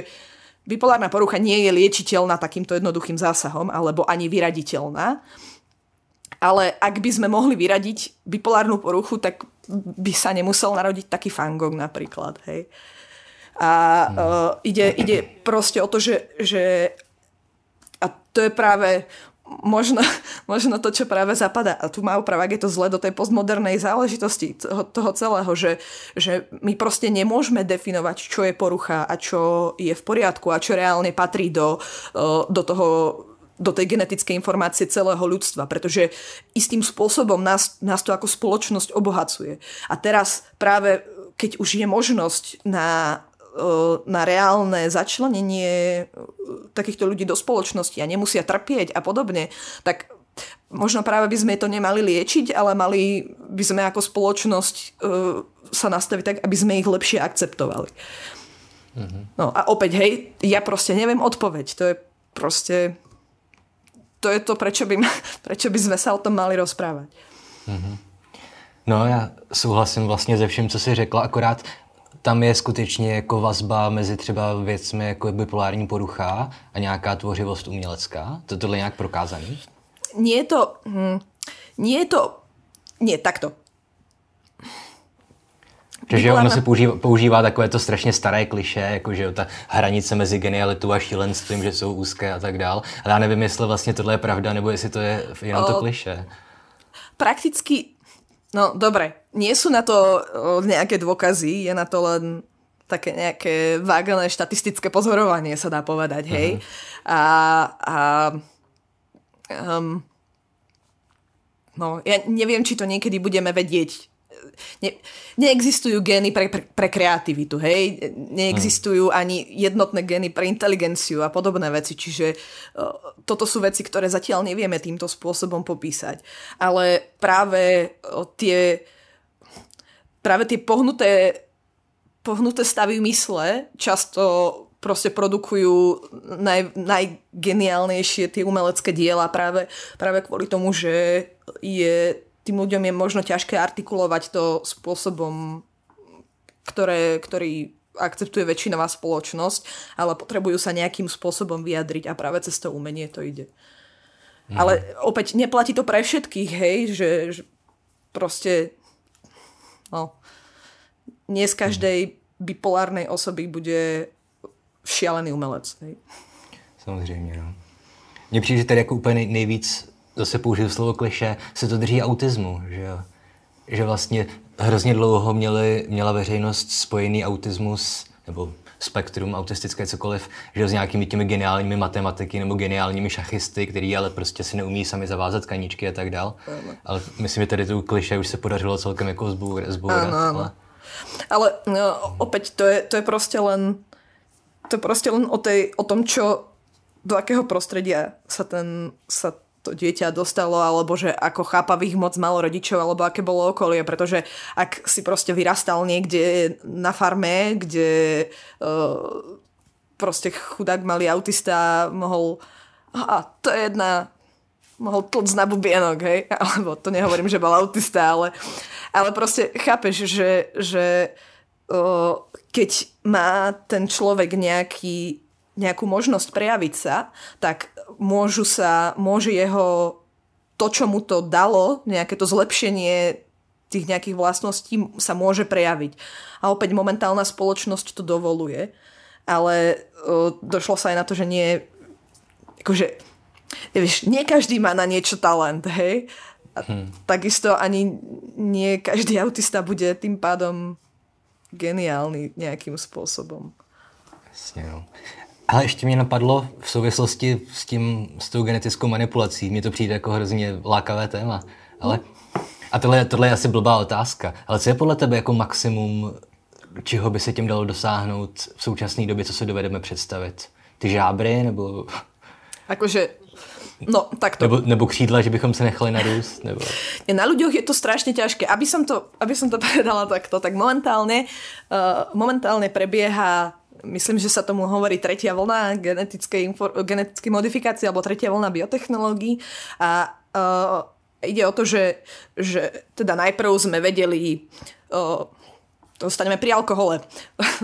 bipolárna porucha nie je liečiteľná takýmto jednoduchým zásahom alebo ani vyraditeľná. Ale ak by sme mohli vyradiť bipolárnu poruchu, tak by sa nemusel narodiť taký fangok napríklad. Hej. A uh, ide, ide proste o to, že, že a to je práve možno, možno to, čo práve zapadá, a tu má oprava, ak je to zle do tej postmodernej záležitosti toho, toho celého, že, že my proste nemôžeme definovať, čo je porucha a čo je v poriadku a čo reálne patrí do, do toho do tej genetickej informácie celého ľudstva, pretože istým spôsobom nás, nás to ako spoločnosť obohacuje. A teraz práve, keď už je možnosť na na reálne začlenenie takýchto ľudí do spoločnosti a nemusia trpieť a podobne, tak možno práve by sme to nemali liečiť, ale mali by sme ako spoločnosť sa nastaviť tak, aby sme ich lepšie akceptovali. Mm-hmm. No a opäť, hej, ja proste neviem odpoveď. To je proste... To je to, prečo by, prečo by sme sa o tom mali rozprávať. Mm-hmm. No já souhlasím vlastně se vším, co jsi řekla, akorát tam je skutečně jako vazba mezi třeba věcmi jako bipolární porucha a nějaká tvořivost umělecká? To tohle nějak prokázaný? Nie je to... Hm, nie je to... Nie, takto. Protože ono se používá, používá takové to strašně staré kliše, jako že ta hranice mezi genialitou a šílenstvím, že jsou úzké a tak dál. Ale já nevím, jestli vlastně tohle je pravda, nebo jestli to je jenom to kliše. Prakticky No dobre, nie sú na to nejaké dôkazy, je na to len také nejaké vágane štatistické pozorovanie, sa dá povedať, hej. Uh-huh. A, a um, no, ja neviem, či to niekedy budeme vedieť ne, neexistujú gény pre, pre, pre kreativitu, hej? Neexistujú hmm. ani jednotné gény pre inteligenciu a podobné veci, čiže uh, toto sú veci, ktoré zatiaľ nevieme týmto spôsobom popísať. Ale práve uh, tie práve tie pohnuté pohnuté stavy mysle často proste produkujú naj, najgeniálnejšie tie umelecké diela práve, práve kvôli tomu, že je tým ľuďom je možno ťažké artikulovať to spôsobom, ktoré, ktorý akceptuje väčšinová spoločnosť, ale potrebujú sa nejakým spôsobom vyjadriť a práve cez to umenie to ide. Mm. Ale opäť neplatí to pre všetkých, hej, že, že proste no, nie z každej bipolárnej osoby bude šialený umelec. Hej. Samozřejmě, no. Mně přijde, že tady jako úplně nejvíc zase použiju slovo kliše, se to drží autismu, že jo? Že vlastně hrozně dlouho měli, měla veřejnost spojený autismus, nebo spektrum autistické cokoliv, že s nějakými těmi geniálními matematiky nebo geniálními šachisty, který ale prostě si neumí sami zavázat kaničky a tak dál. Ale myslím, že tady tu kliše už se podařilo celkem jako zbourat. zbourat ale... ale no, opäť to je, to je proste len to je proste len o, tej, o tom, čo do akého prostredia sa ten, sa to dieťa dostalo, alebo že ako chápavých moc malo rodičov, alebo aké bolo okolie, pretože ak si proste vyrastal niekde na farme, kde uh, proste chudák malý autista mohol a to je jedna mohol tlc na bubienok, hej? Alebo to nehovorím, že bol autista, ale, ale proste chápeš, že, že uh, keď má ten človek nejaký nejakú možnosť prejaviť sa, tak môžu sa, môže jeho to, čo mu to dalo, nejaké to zlepšenie tých nejakých vlastností sa môže prejaviť. A opäť momentálna spoločnosť to dovoluje, ale uh, došlo sa aj na to, že nie akože, nevieš, nie každý má na niečo talent, hej? A hmm. takisto ani nie každý autista bude tým pádom geniálny nejakým spôsobom. Jasne, no. Ale ještě mě napadlo v souvislosti s tím, s tou genetickou manipulací, mně to přijde jako hrozně lákavé téma, ale a tohle, tohle je asi blbá otázka, ale co je podle tebe jako maximum, čeho by se tím dalo dosáhnout v současné době, co si dovedeme představit? Ty žábry, nebo... Akože No, takto. Nebo, nebo křídla, že bychom se nechali narůst? Nebo... Na ľuďoch je to strašne ťažké. Aby som to, aby som to povedala takto, tak momentálne, uh, momentálne prebieha myslím, že sa tomu hovorí tretia vlna genetickej, genetickej modifikácie alebo tretia vlna biotechnológií a uh, ide o to, že, že teda najprv sme vedeli uh, Zostaneme pri alkohole.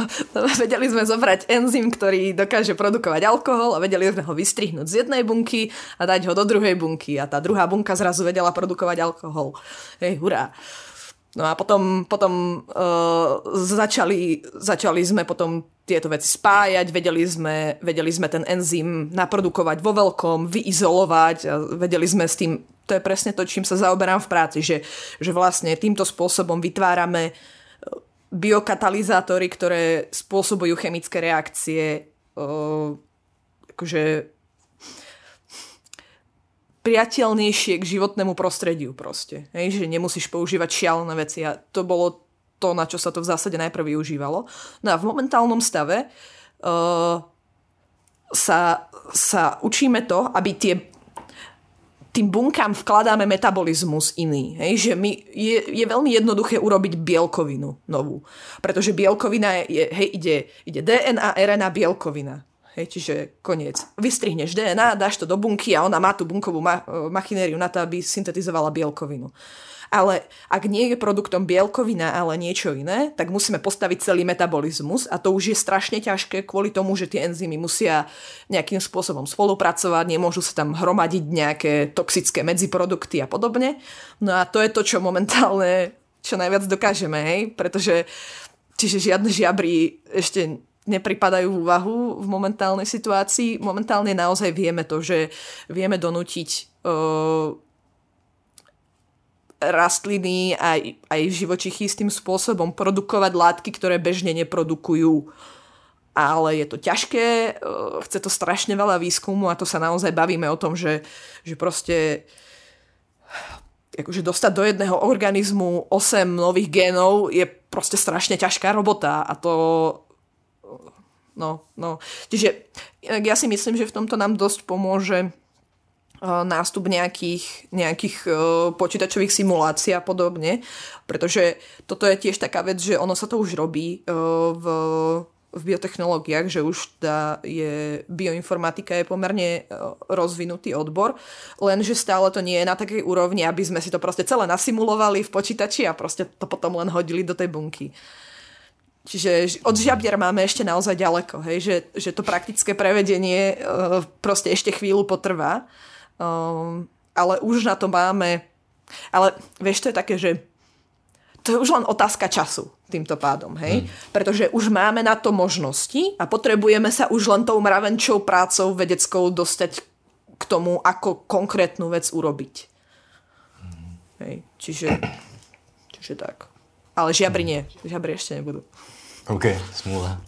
vedeli sme zobrať enzym, ktorý dokáže produkovať alkohol a vedeli sme ho vystrihnúť z jednej bunky a dať ho do druhej bunky a tá druhá bunka zrazu vedela produkovať alkohol. Hej, hurá. No a potom, potom uh, začali, začali sme potom tieto veci spájať, vedeli sme, vedeli sme ten enzym naprodukovať vo veľkom, vyizolovať a vedeli sme s tým, to je presne to, čím sa zaoberám v práci, že, že vlastne týmto spôsobom vytvárame uh, biokatalizátory, ktoré spôsobujú chemické reakcie uh, akože priateľnejšie k životnému prostrediu proste. Hej, že nemusíš používať šialené veci a to bolo to, na čo sa to v zásade najprv využívalo. No a v momentálnom stave uh, sa, sa učíme to, aby tie tým bunkám vkladáme metabolizmus iný. Hej? Že my, je, je veľmi jednoduché urobiť bielkovinu novú. Pretože bielkovina je, hej, ide, ide DNA, RNA, bielkovina. Hej, čiže koniec. Vystrihneš DNA, dáš to do bunky a ona má tú bunkovú ma- e, machinériu na to, aby syntetizovala bielkovinu. Ale ak nie je produktom bielkovina, ale niečo iné, tak musíme postaviť celý metabolizmus a to už je strašne ťažké kvôli tomu, že tie enzymy musia nejakým spôsobom spolupracovať, nemôžu sa tam hromadiť nejaké toxické medziprodukty a podobne. No a to je to, čo momentálne čo najviac dokážeme, hej? pretože čiže žiadne žiabry ešte nepripadajú v úvahu v momentálnej situácii. Momentálne naozaj vieme to, že vieme donútiť uh, rastliny aj, aj živočichy s spôsobom produkovať látky, ktoré bežne neprodukujú. Ale je to ťažké, uh, chce to strašne veľa výskumu a to sa naozaj bavíme o tom, že, že proste akože dostať do jedného organizmu 8 nových génov je proste strašne ťažká robota a to no, no. Čiže ja si myslím, že v tomto nám dosť pomôže uh, nástup nejakých, nejakých uh, počítačových simulácií a podobne, pretože toto je tiež taká vec, že ono sa to už robí uh, v, v biotechnológiách, že už tá je, bioinformatika je pomerne rozvinutý odbor, lenže stále to nie je na takej úrovni, aby sme si to proste celé nasimulovali v počítači a proste to potom len hodili do tej bunky. Čiže od žiabier máme ešte naozaj ďaleko, hej? Že, že to praktické prevedenie uh, proste ešte chvíľu potrvá. Um, ale už na to máme... Ale vieš, to je také, že to je už len otázka času týmto pádom, hej? Hmm. Pretože už máme na to možnosti a potrebujeme sa už len tou mravenčou prácou vedeckou dostať k tomu, ako konkrétnu vec urobiť. Hmm. Hej, čiže, čiže tak. Ale žiabry nie. Žiabry ešte nebudú. OK, smůla.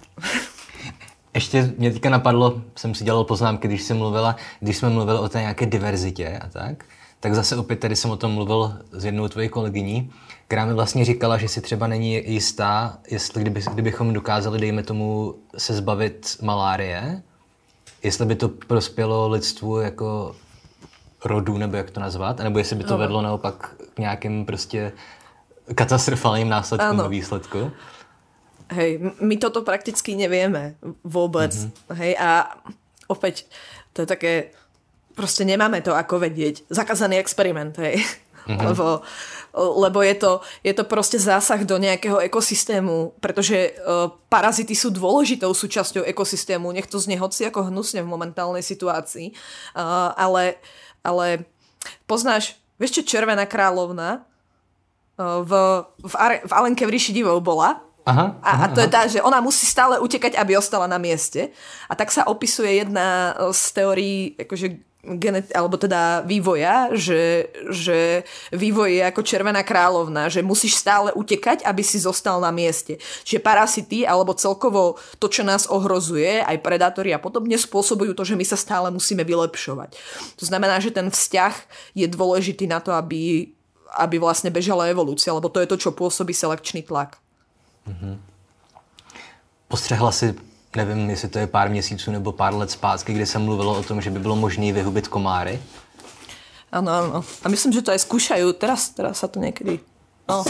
Ještě mě teďka napadlo, jsem si dělal poznámky, když jsem mluvila, když jsme mluvili o té nějaké diverzitě a tak, tak zase opět tady jsem o tom mluvil s jednou tvojí kolegyní, která mi vlastně říkala, že si třeba není jistá, jestli kdyby, kdybychom dokázali, dejme tomu, se zbavit malárie, jestli by to prospělo lidstvu jako rodu, nebo jak to nazvat, nebo jestli by to no. vedlo naopak k nějakým prostě katastrofálním následkům a výsledku. Hej, my toto prakticky nevieme vôbec. Mm-hmm. Hej, a opäť, to je také, proste nemáme to ako vedieť. Zakázaný experiment, hej. Mm-hmm. Lebo, lebo je, to, je to proste zásah do nejakého ekosystému, pretože uh, parazity sú dôležitou súčasťou ekosystému, nech to znie hoci ako hnusne v momentálnej situácii, uh, ale, ale poznáš, vieš čo Červená kráľovna uh, v, v, Are, v Alenke v ríši divov bola? Aha, a, aha, a to je tá, že ona musí stále utekať, aby ostala na mieste. A tak sa opisuje jedna z teórií akože genet, alebo teda vývoja, že, že vývoj je ako červená kráľovna, že musíš stále utekať, aby si zostal na mieste. Čiže parasity alebo celkovo to, čo nás ohrozuje, aj predátory a podobne, spôsobujú to, že my sa stále musíme vylepšovať. To znamená, že ten vzťah je dôležitý na to, aby, aby vlastne bežala evolúcia, lebo to je to, čo pôsobí selekčný tlak. Mm-hmm. Postřehla si, nevím, jestli to je pár měsíců nebo pár let zpátky, kdy se mluvilo o tom, že by bylo možné vyhubit komáry? Áno, áno. A myslím, že to aj skúšajú. Teraz, teraz sa to niekedy... No.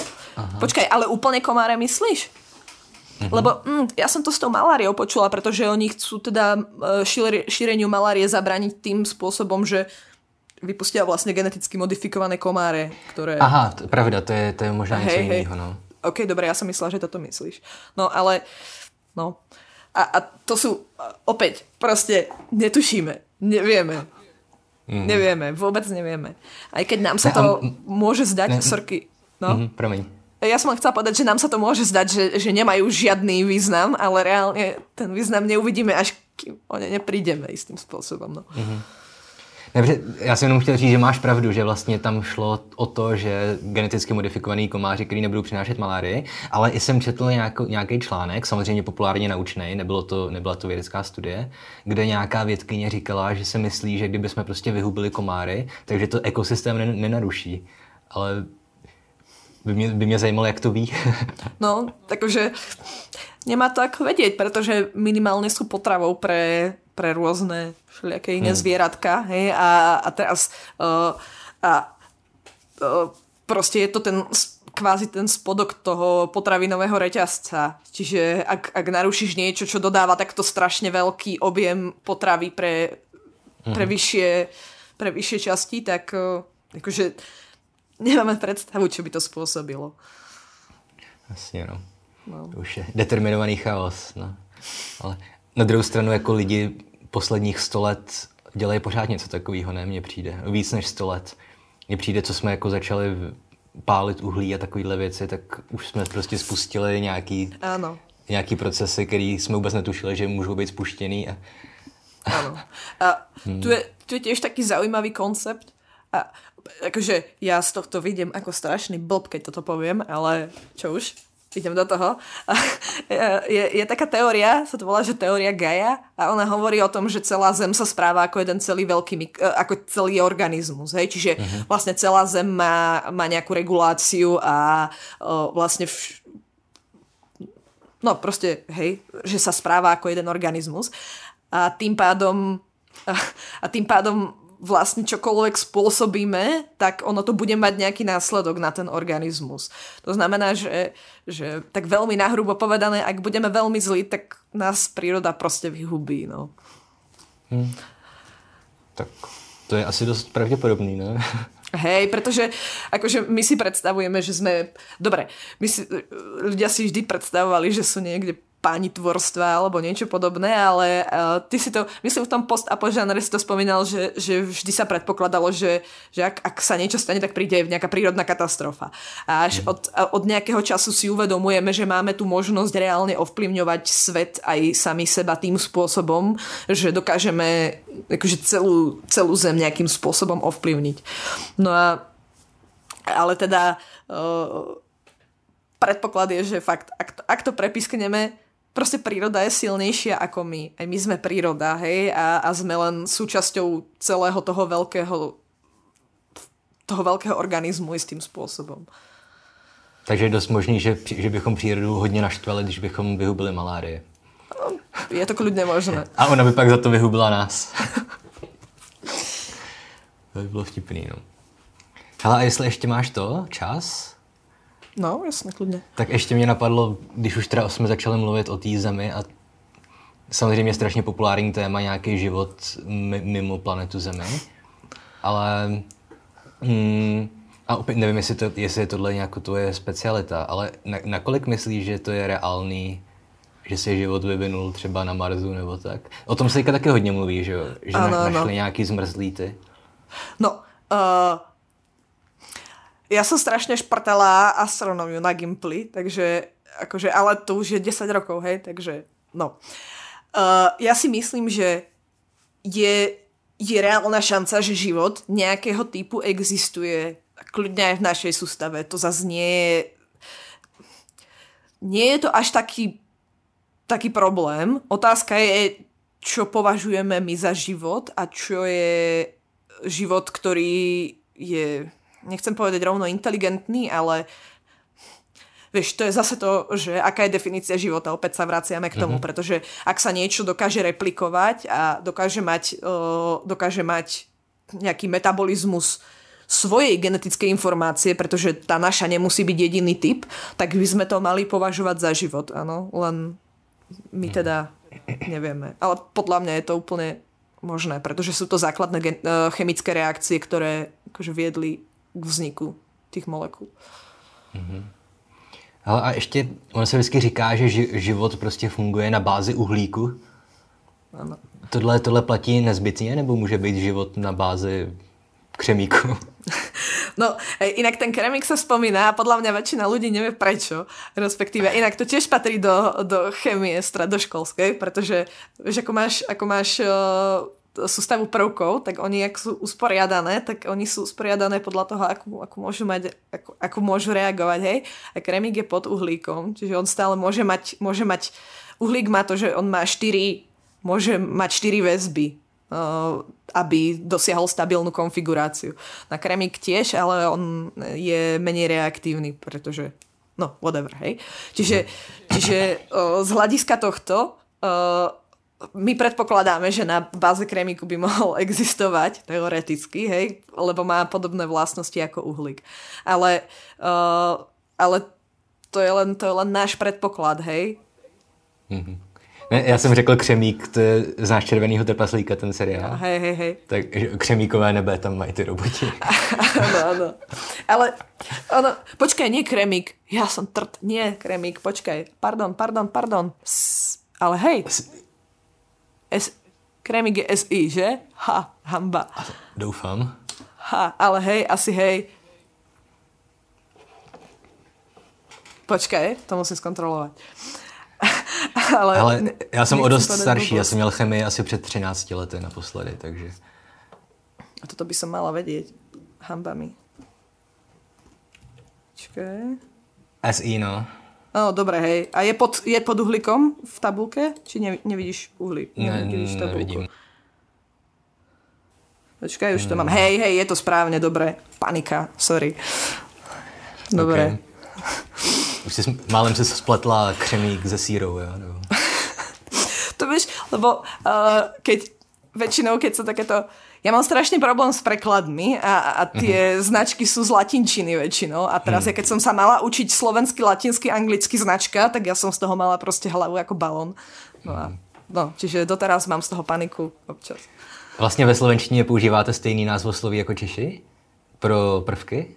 Počkaj, ale úplne komáre myslíš? Mm-hmm. Lebo mm, ja som to s tou maláriou počula, pretože oni chcú teda e, šíreniu malárie zabraniť tým spôsobom, že vypustia vlastne geneticky modifikované komáre, ktoré... Aha, to, pravda, to je, to je možná niečo iného, no. OK, dobre, ja som myslela, že toto myslíš. No, ale, no. A, a to sú, opäť, proste netušíme, nevieme. Mm. Nevieme, vôbec nevieme. Aj keď nám sa to môže zdať, ne, sorky, no. Mm, promiň. ja som len chcela povedať, že nám sa to môže zdať, že, že nemajú žiadny význam, ale reálne ten význam neuvidíme, až kým o ne neprídeme istým spôsobom. No. Mm-hmm. Já jsem jenom chtěl říct, že máš pravdu, že vlastně tam šlo o to, že geneticky modifikovaný komáři, který nebudou přinášet malárii, ale i jsem četl nějaký článek, samozřejmě populárně naučný, nebylo to, nebyla to vědecká studie, kde nějaká vědkyně říkala, že se myslí, že kdyby jsme prostě vyhubili komáry, takže to ekosystém nenaruší. Ale by mě, by mě zajímalo, jak to ví. no, takže nemá to ako vedieť, pretože minimálne sú potravou pre, pre rôzne všelijaké iné hmm. zvieratka. Hej? A, a teraz uh, a, uh, proste je to ten kvázi ten spodok toho potravinového reťazca. Čiže ak, ak narušíš niečo, čo dodáva takto strašne veľký objem potravy pre, pre, hmm. vyššie, pre vyššie časti, tak uh, akože nemáme predstavu, čo by to spôsobilo. Jasně, no. no. Už je determinovaný chaos. No. Ale na druhou stranu jako lidi posledních sto let dělají pořád něco takového, ne? Mně přijde. Víc než sto let. Mně přijde, co jsme jako začali pálit uhlí a takovéhle věci, tak už jsme prostě spustili nějaký, ano. nějaký procesy, které jsme vůbec netušili, že můžou být spuštěný. A... Ano. A hmm. tu, je, tu je tiež taký zaujímavý koncept. A akože ja z tohto vidím ako strašný blb, keď toto poviem, ale čo už, idem do toho. je, je taká teória, sa to volá, že teória Gaia a ona hovorí o tom, že celá Zem sa správa ako jeden celý veľký, e, ako celý organizmus, hej? čiže uh-huh. vlastne celá Zem má, má nejakú reguláciu a o, vlastne vš- no proste, hej, že sa správa ako jeden organizmus a tým pádom a tým pádom vlastne čokoľvek spôsobíme, tak ono to bude mať nejaký následok na ten organizmus. To znamená, že, že tak veľmi nahrubo povedané, ak budeme veľmi zlí, tak nás príroda proste vyhubí. No. Hmm. Tak to je asi dosť pravdepodobný, ne? Hej, pretože akože my si predstavujeme, že sme... Dobre, my si, ľudia si vždy predstavovali, že sú niekde páni tvorstva alebo niečo podobné, ale uh, ty si to, myslím v tom post apožánre si to spomínal, že, že vždy sa predpokladalo, že, že ak, ak sa niečo stane, tak príde nejaká prírodná katastrofa. A až mm. od, od nejakého času si uvedomujeme, že máme tu možnosť reálne ovplyvňovať svet aj sami seba tým spôsobom, že dokážeme akože celú, celú zem nejakým spôsobom ovplyvniť. No a ale teda uh, predpoklad je, že fakt, ak to, ak to prepiskneme, proste príroda je silnejšia ako my. Aj my sme príroda, hej, a, a sme len súčasťou celého toho veľkého toho veľkého organizmu istým spôsobom. Takže je dosť možný, že, že bychom přírodu hodně naštvali, když bychom vyhubili malárie. No, je to kľudne možné. A ona by pak za to vyhubila nás. to by bylo vtipný, no. Hele, a jestli ještě máš to, čas, No, jasně, klidně. Tak ještě mě napadlo, když už teda jsme začali mluvit o té zemi a samozřejmě strašně populární téma nějaký život mimo planetu Zemi, ale mm, a opět nevím, jestli, to, jestli je tohle nějakou tvoje specialita, ale na, nakolik myslíš, že to je reálný, že se život vyvinul třeba na Marsu nebo tak? O tom se taky hodně mluví, že jo? Že ano, na, našli ano. nějaký zmrzlý ty. No, uh, ja som strašne šprtala astronómiu na Gimply, takže akože, ale to už je 10 rokov, hej, takže no. Uh, ja si myslím, že je, je reálna šanca, že život nejakého typu existuje kľudne aj v našej sústave. To zase nie je nie je to až taký taký problém. Otázka je, čo považujeme my za život a čo je život, ktorý je nechcem povedať rovno inteligentný, ale vieš, to je zase to, že aká je definícia života, opäť sa vraciame k tomu, mm-hmm. pretože ak sa niečo dokáže replikovať a dokáže mať, uh, dokáže mať nejaký metabolizmus svojej genetickej informácie, pretože tá naša nemusí byť jediný typ, tak by sme to mali považovať za život, áno, len my teda nevieme. Ale podľa mňa je to úplne možné, pretože sú to základné gen- chemické reakcie, ktoré akože viedli k vzniku těch molekul. Mm-hmm. Ale a ještě, on se vždycky říká, že život prostě funguje na bázi uhlíku. Ano. Tohle, tohle platí nezbytně, nebo může být život na bázi křemíku? No, inak ten kremik sa spomína a podľa mňa väčšina ľudí nevie prečo. Respektíve, inak to tiež patrí do, do chemie stredoškolskej, pretože vieš, ako máš, ako máš uh, sústavu prvkov, tak oni, ak sú usporiadané, tak oni sú usporiadané podľa toho, ako, ako môžu mať, ako, ako môžu reagovať, hej. A kremik je pod uhlíkom, čiže on stále môže mať, môže mať uhlík má to, že on má 4, môže mať 4 väzby uh, aby dosiahol stabilnú konfiguráciu. Na kremik tiež, ale on je menej reaktívny, pretože no, whatever, hej. Čiže, čiže uh, z hľadiska tohto uh, my predpokladáme, že na báze kremiku by mohol existovať teoreticky, hej, lebo má podobné vlastnosti ako uhlík. Ale, uh, ale to je len, to je len náš predpoklad, hej. Mm-hmm. Ne, já jsem řekl Křemík, to je, znáš Červenýho trpaslíka, ten seriál. No, hej, hej, hej. Tak Křemíkové nebe tam mají ty roboti. ano, ano. Ale, ono, počkaj, nie Kremík. Ja som trt, nie Kremík, počkaj. Pardon, pardon, pardon. S, ale hej. S, S, Kremík je SI, že? Ha, hamba. Doufám. Ha, ale hej, asi hej. Počkaj, to musím skontrolovať. ale, ale já jsem o dost starší, já jsem měl chemii asi před 13 lety naposledy, takže... A toto by som mala vedieť. Hamba mi. SI, no. No, dobre, hej. A je pod, je pod uhlíkom v tabulke? Či ne, nevidíš uhlík? Ne, nevidíš tabulku? nevidím. Počkaj, už to mám. Hej, hej, je to správne, dobre. Panika, sorry. Dobre. Okay. Už si málem se spletla křemík ze sírou, jo? Nebo... to vieš, lebo uh, keď väčšinou, keď sa takéto... Ja mám strašný problém s prekladmi a, a tie uh-huh. značky sú z latinčiny väčšinou a teraz uh-huh. ja keď som sa mala učiť slovensky, latinsky, anglicky značka, tak ja som z toho mala proste hlavu ako balón. No a no, čiže doteraz mám z toho paniku občas. Vlastně ve slovenštině používáte stejný názvosloví jako Češi pro prvky?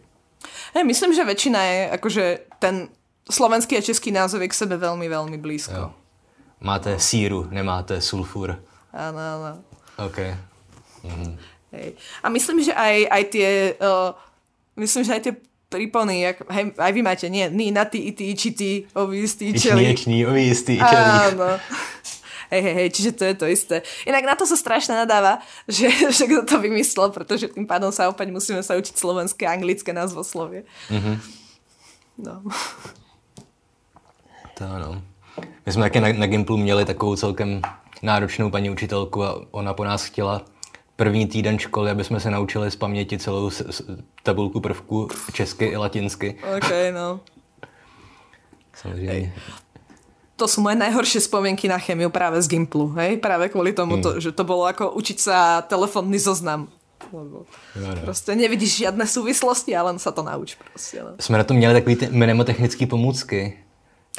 Hey, myslím, že väčšina je akože ten slovenský a český názov je k sebe veľmi, veľmi blízko. Jo. Máte síru, nemáte sulfur. Áno, áno. OK. Mhm. Hej. A myslím, že aj, aj tie uh, myslím, že aj tie prípony, jak, hej, aj vy máte, nie, ní, na ty, ity, či ty, ovistý, čeli. Ičný, ovistý, čeli. Áno. Hej, hej, hej, čiže to je to isté. Inak na to sa strašne nadáva, že, že kto to vymyslel, pretože tým pádom sa opäť musíme sa učiť slovenské a anglické názvoslovie. Mm-hmm. No. To ano. My jsme taky na, na Gimplu měli takovou celkem náročnou paní učitelku a ona po nás chtěla první týden školy, aby jsme se naučili z paměti celou s, s, tabulku prvků česky i latinsky. OK, no. Samozřejmě. Hej. To sú moje najhoršie spomienky na chemiu práve z Gimplu, hej? Práve kvôli tomu, hmm. to, že to bolo ako učiť sa telefónny zoznam. Lebo no, no. prostě nevidíš žiadne súvislosti a len sa to nauč proste. No. Jsme na to měli takový ty mnemotechnické pomůcky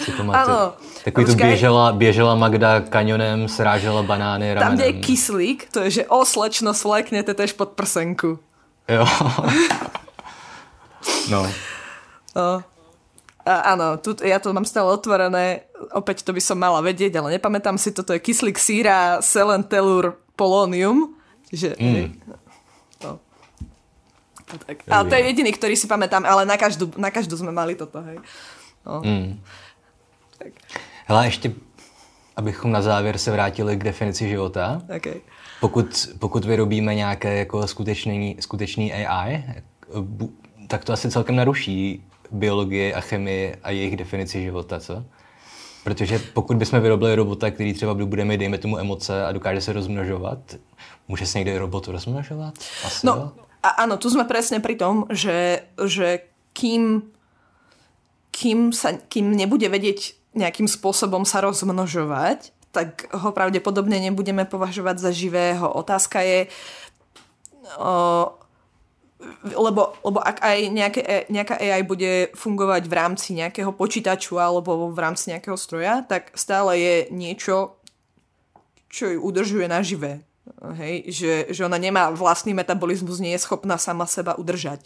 si Ano. Takový tu běžela, běžela Magda kanionem, srážela banány ramenem. Tam, kde je kyslík, to je, že o slečno svléknete tež pod prsenku. Jo. no. no. A, áno, tu, ja to mám stále otvorené, opäť to by som mala vedieť, ale nepamätám si, toto je kyslík síra, selen, telur, polónium. Čiže, mm. no. Tak. Ale to je jediný, ktorý si pamätám, ale na každú, na každú sme mali toto, hej. No. Mm. Tak. Hele, ještě abychom na závěr se vrátili k definici života. Okay. Pokud, pokud vyrobíme nějaké jako skutečný, skutečný AI, tak to asi celkem naruší biologii a chemii a jejich definici života, co? Protože pokud bychom vyrobili robota, který třeba bude mít, dejme tomu, emoce a dokáže se rozmnožovat, může se někde robot rozmnožovat? Asi no, jo? a áno, tu sme presne pri tom, že, že kým, kým, sa, kým nebude vedieť nejakým spôsobom sa rozmnožovať, tak ho pravdepodobne nebudeme považovať za živého. Otázka je, o, lebo, lebo ak aj nejaké, e, nejaká AI bude fungovať v rámci nejakého počítaču alebo v rámci nejakého stroja, tak stále je niečo, čo ju udržuje nažive. Hej? Že, že ona nemá vlastný metabolizmus, nie je schopná sama seba udržať.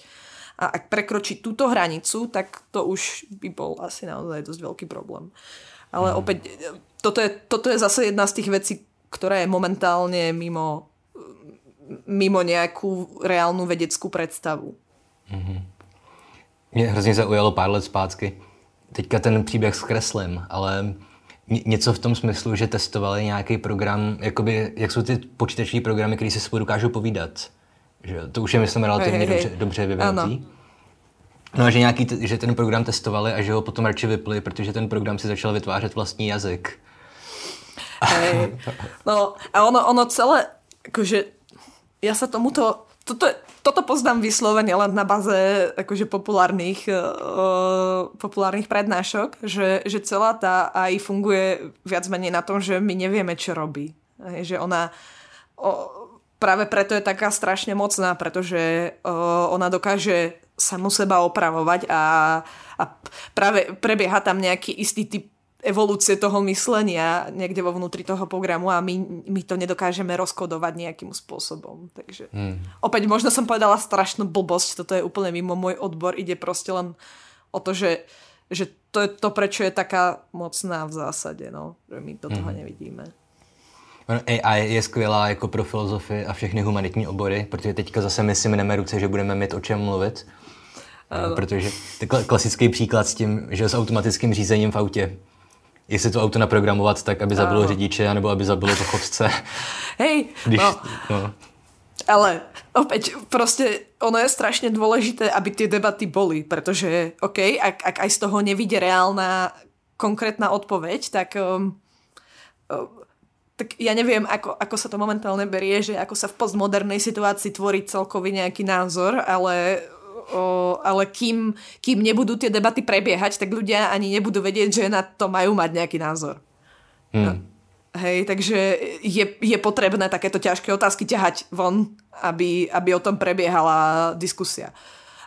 A ak prekročí túto hranicu, tak to už by bol asi naozaj dosť veľký problém. Ale mm. opäť, toto je, toto je zase jedna z tých vecí, ktorá je momentálne mimo, mimo nejakú reálnu vedeckú predstavu. Mm-hmm. Mě hrozně zaujalo pár let zpátky. Teďka ten příběh zkreslím, ale něco v tom smyslu, že testovali nějaký program, jakoby, jak jsou ty počítačové programy, které si spolu dokážou povídat. Že to už je, myslím, relativně hey, hey, dobře, dobře vyvinutý. No že, nějaký, že ten program testovali a že ho potom radši vypli, protože ten program si začal vytvářet vlastní jazyk. Hey. No a ono, ono celé, akože ja sa tomuto, toto, toto poznám vyslovene len na baze akože populárnych, uh, populárnych prednášok, že, že celá tá AI funguje viac menej na tom, že my nevieme, čo robí. Hej, že ona o, práve preto je taká strašne mocná, pretože uh, ona dokáže samu seba opravovať a, a práve prebieha tam nejaký istý typ evolúcie toho myslenia niekde vo vnútri toho programu a my, my to nedokážeme rozkodovať nejakým spôsobom. Takže hmm. opäť možno som povedala strašnú blbosť, toto je úplne mimo môj odbor, ide proste len o to, že, že to je to, prečo je taká mocná v zásade, no, že my do toho hmm. nevidíme. AI je skvělá jako pro filozofii a všechny humanitní obory, protože teďka zase my si mineme ruce, že budeme mít o čem mluvit. Ano. Protože to klasický příklad s tím, že s automatickým řízením v autě jestli to auto naprogramovat tak, aby zabilo ano. řidiče, nebo aby zabilo to chodce. Hej, Když, no. no. Ale opäť, proste ono je strašne dôležité, aby tie debaty boli, pretože, OK, ak, ak aj z toho nevidie reálna konkrétna odpoveď, tak, um, um, tak ja neviem, ako, ako sa to momentálne berie, že ako sa v postmodernej situácii tvorí celkový nejaký názor, ale o, ale kým, kým nebudú tie debaty prebiehať, tak ľudia ani nebudú vedieť, že na to majú mať nejaký názor. Hmm. Hej, takže je, je potrebné takéto ťažké otázky ťahať von, aby, aby o tom prebiehala diskusia.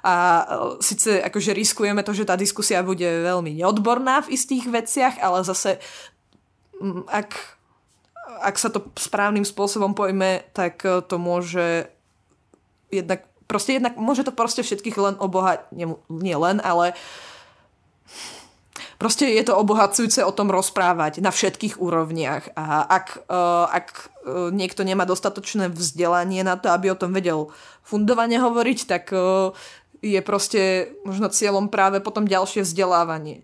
A e, síce akože riskujeme to, že tá diskusia bude veľmi neodborná v istých veciach, ale zase ak, ak sa to správnym spôsobom pojme, tak e, to môže jednak proste jednak môže to proste všetkých len obohať, nie, nie len, ale proste je to obohacujúce o tom rozprávať na všetkých úrovniach a ak, uh, ak uh, niekto nemá dostatočné vzdelanie na to, aby o tom vedel fundovane hovoriť, tak je proste možno cieľom práve potom ďalšie vzdelávanie.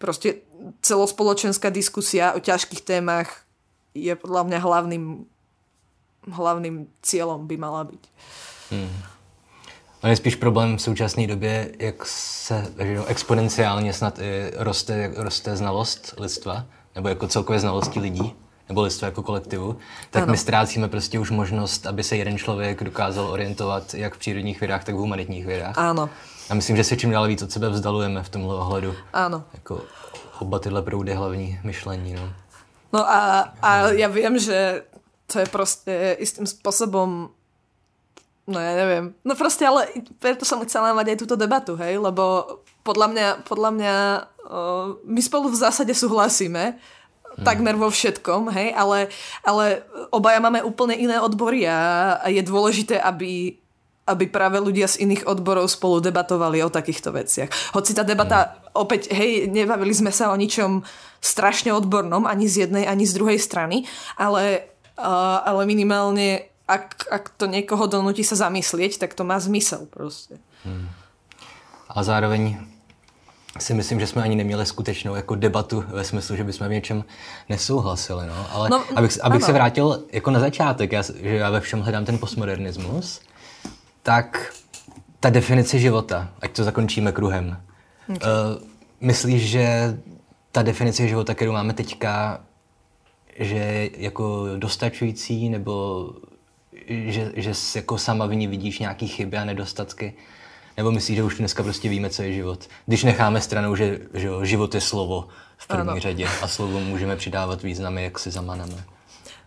Proste celospoločenská diskusia o ťažkých témach je podľa mňa hlavným, hlavným cieľom by mala byť. Hmm. On je spíš problém v současné době, jak se že exponenciálně snad i roste, roste znalost lidstva, nebo jako celkové znalosti lidí, nebo lidstva jako kolektivu, tak ano. my ztrácíme prostě už možnost, aby se jeden člověk dokázal orientovat jak v přírodních vědách, tak v humanitních vědách. Ano. A myslím, že se čím dál víc od sebe vzdalujeme v tomhle ohledu. Ano. Jako oba tyhle proudy hlavní myšlení. No, no a, a ja viem, že to je proste istým spôsobom No ja neviem. No proste, ale preto som chcela mať aj túto debatu, hej, lebo podľa mňa, podľa mňa uh, my spolu v zásade súhlasíme, hmm. takmer vo všetkom, hej, ale, ale obaja máme úplne iné odbory a, a je dôležité, aby, aby práve ľudia z iných odborov spolu debatovali o takýchto veciach. Hoci tá debata, hmm. opäť, hej, nebavili sme sa o ničom strašne odbornom, ani z jednej, ani z druhej strany, ale, uh, ale minimálne ak, ak to niekoho donúti sa zamyslieť, tak to má zmysel proste. Hmm. A zároveň si myslím, že jsme ani neměli skutečnou jako debatu ve smyslu, že bychom v něčem nesouhlasili. No. Ale no, abych, abych se vrátil jako na začátek, já, že já ve všem hledám ten postmodernismus, tak ta definice života, ať to zakončíme kruhem. Okay. Uh, myslíš, že ta definice života, kterou máme teďka, že jako dostačující, nebo že, že jako sama v ní vidíš nějaký chyby a nedostatky? Nebo myslíš, že už dneska prostě víme, co je život? Když necháme stranou, že, že život je slovo v první ano. řadě a slovo můžeme přidávat významy, jak si zamaneme.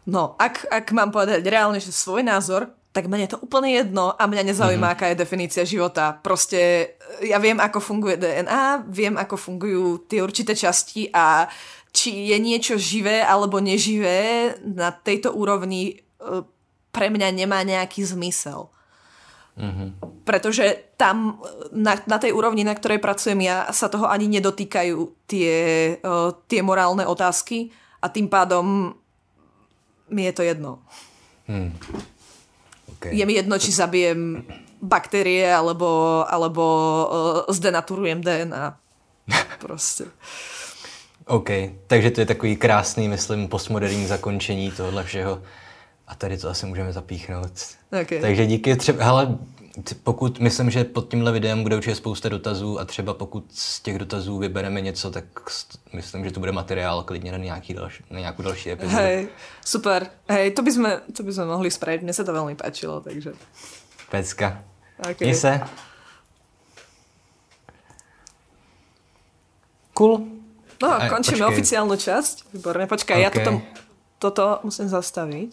No, ak, ak mám povedať reálne, že svoj názor, tak mne je to úplne jedno a mňa nezaujíma, mm-hmm. aká je definícia života. Proste ja viem, ako funguje DNA, viem, ako fungujú tie určité časti a či je niečo živé alebo neživé na tejto úrovni e, pre mňa nemá nejaký zmysel. Mm-hmm. Pretože tam, na, na tej úrovni, na ktorej pracujem ja, sa toho ani nedotýkajú tie, uh, tie morálne otázky a tým pádom mi je to jedno. Hmm. Okay. Je mi jedno, či zabijem baktérie alebo, alebo uh, zdenaturujem DNA. Prostě. OK, takže to je takový krásný, myslím, postmoderní zakončení tohohle všeho. A tady to asi můžeme zapíchnout. Okay. Takže díky třeba, hele, pokud myslím, že pod tímhle videem bude určitě spousta dotazů a třeba pokud z těch dotazů vybereme něco, tak myslím, že to bude materiál klidně na, nějaký další, na nějakou další epizodu. Hej, super. Hej, to by sme, to by sme mohli spraviť. Mne sa to veľmi páčilo, takže... Pecka. Okay. Měj se. Cool. No, a, končíme počkej. oficiálnu časť. Výborne, počkaj, okay. ja toto, toto musím zastaviť.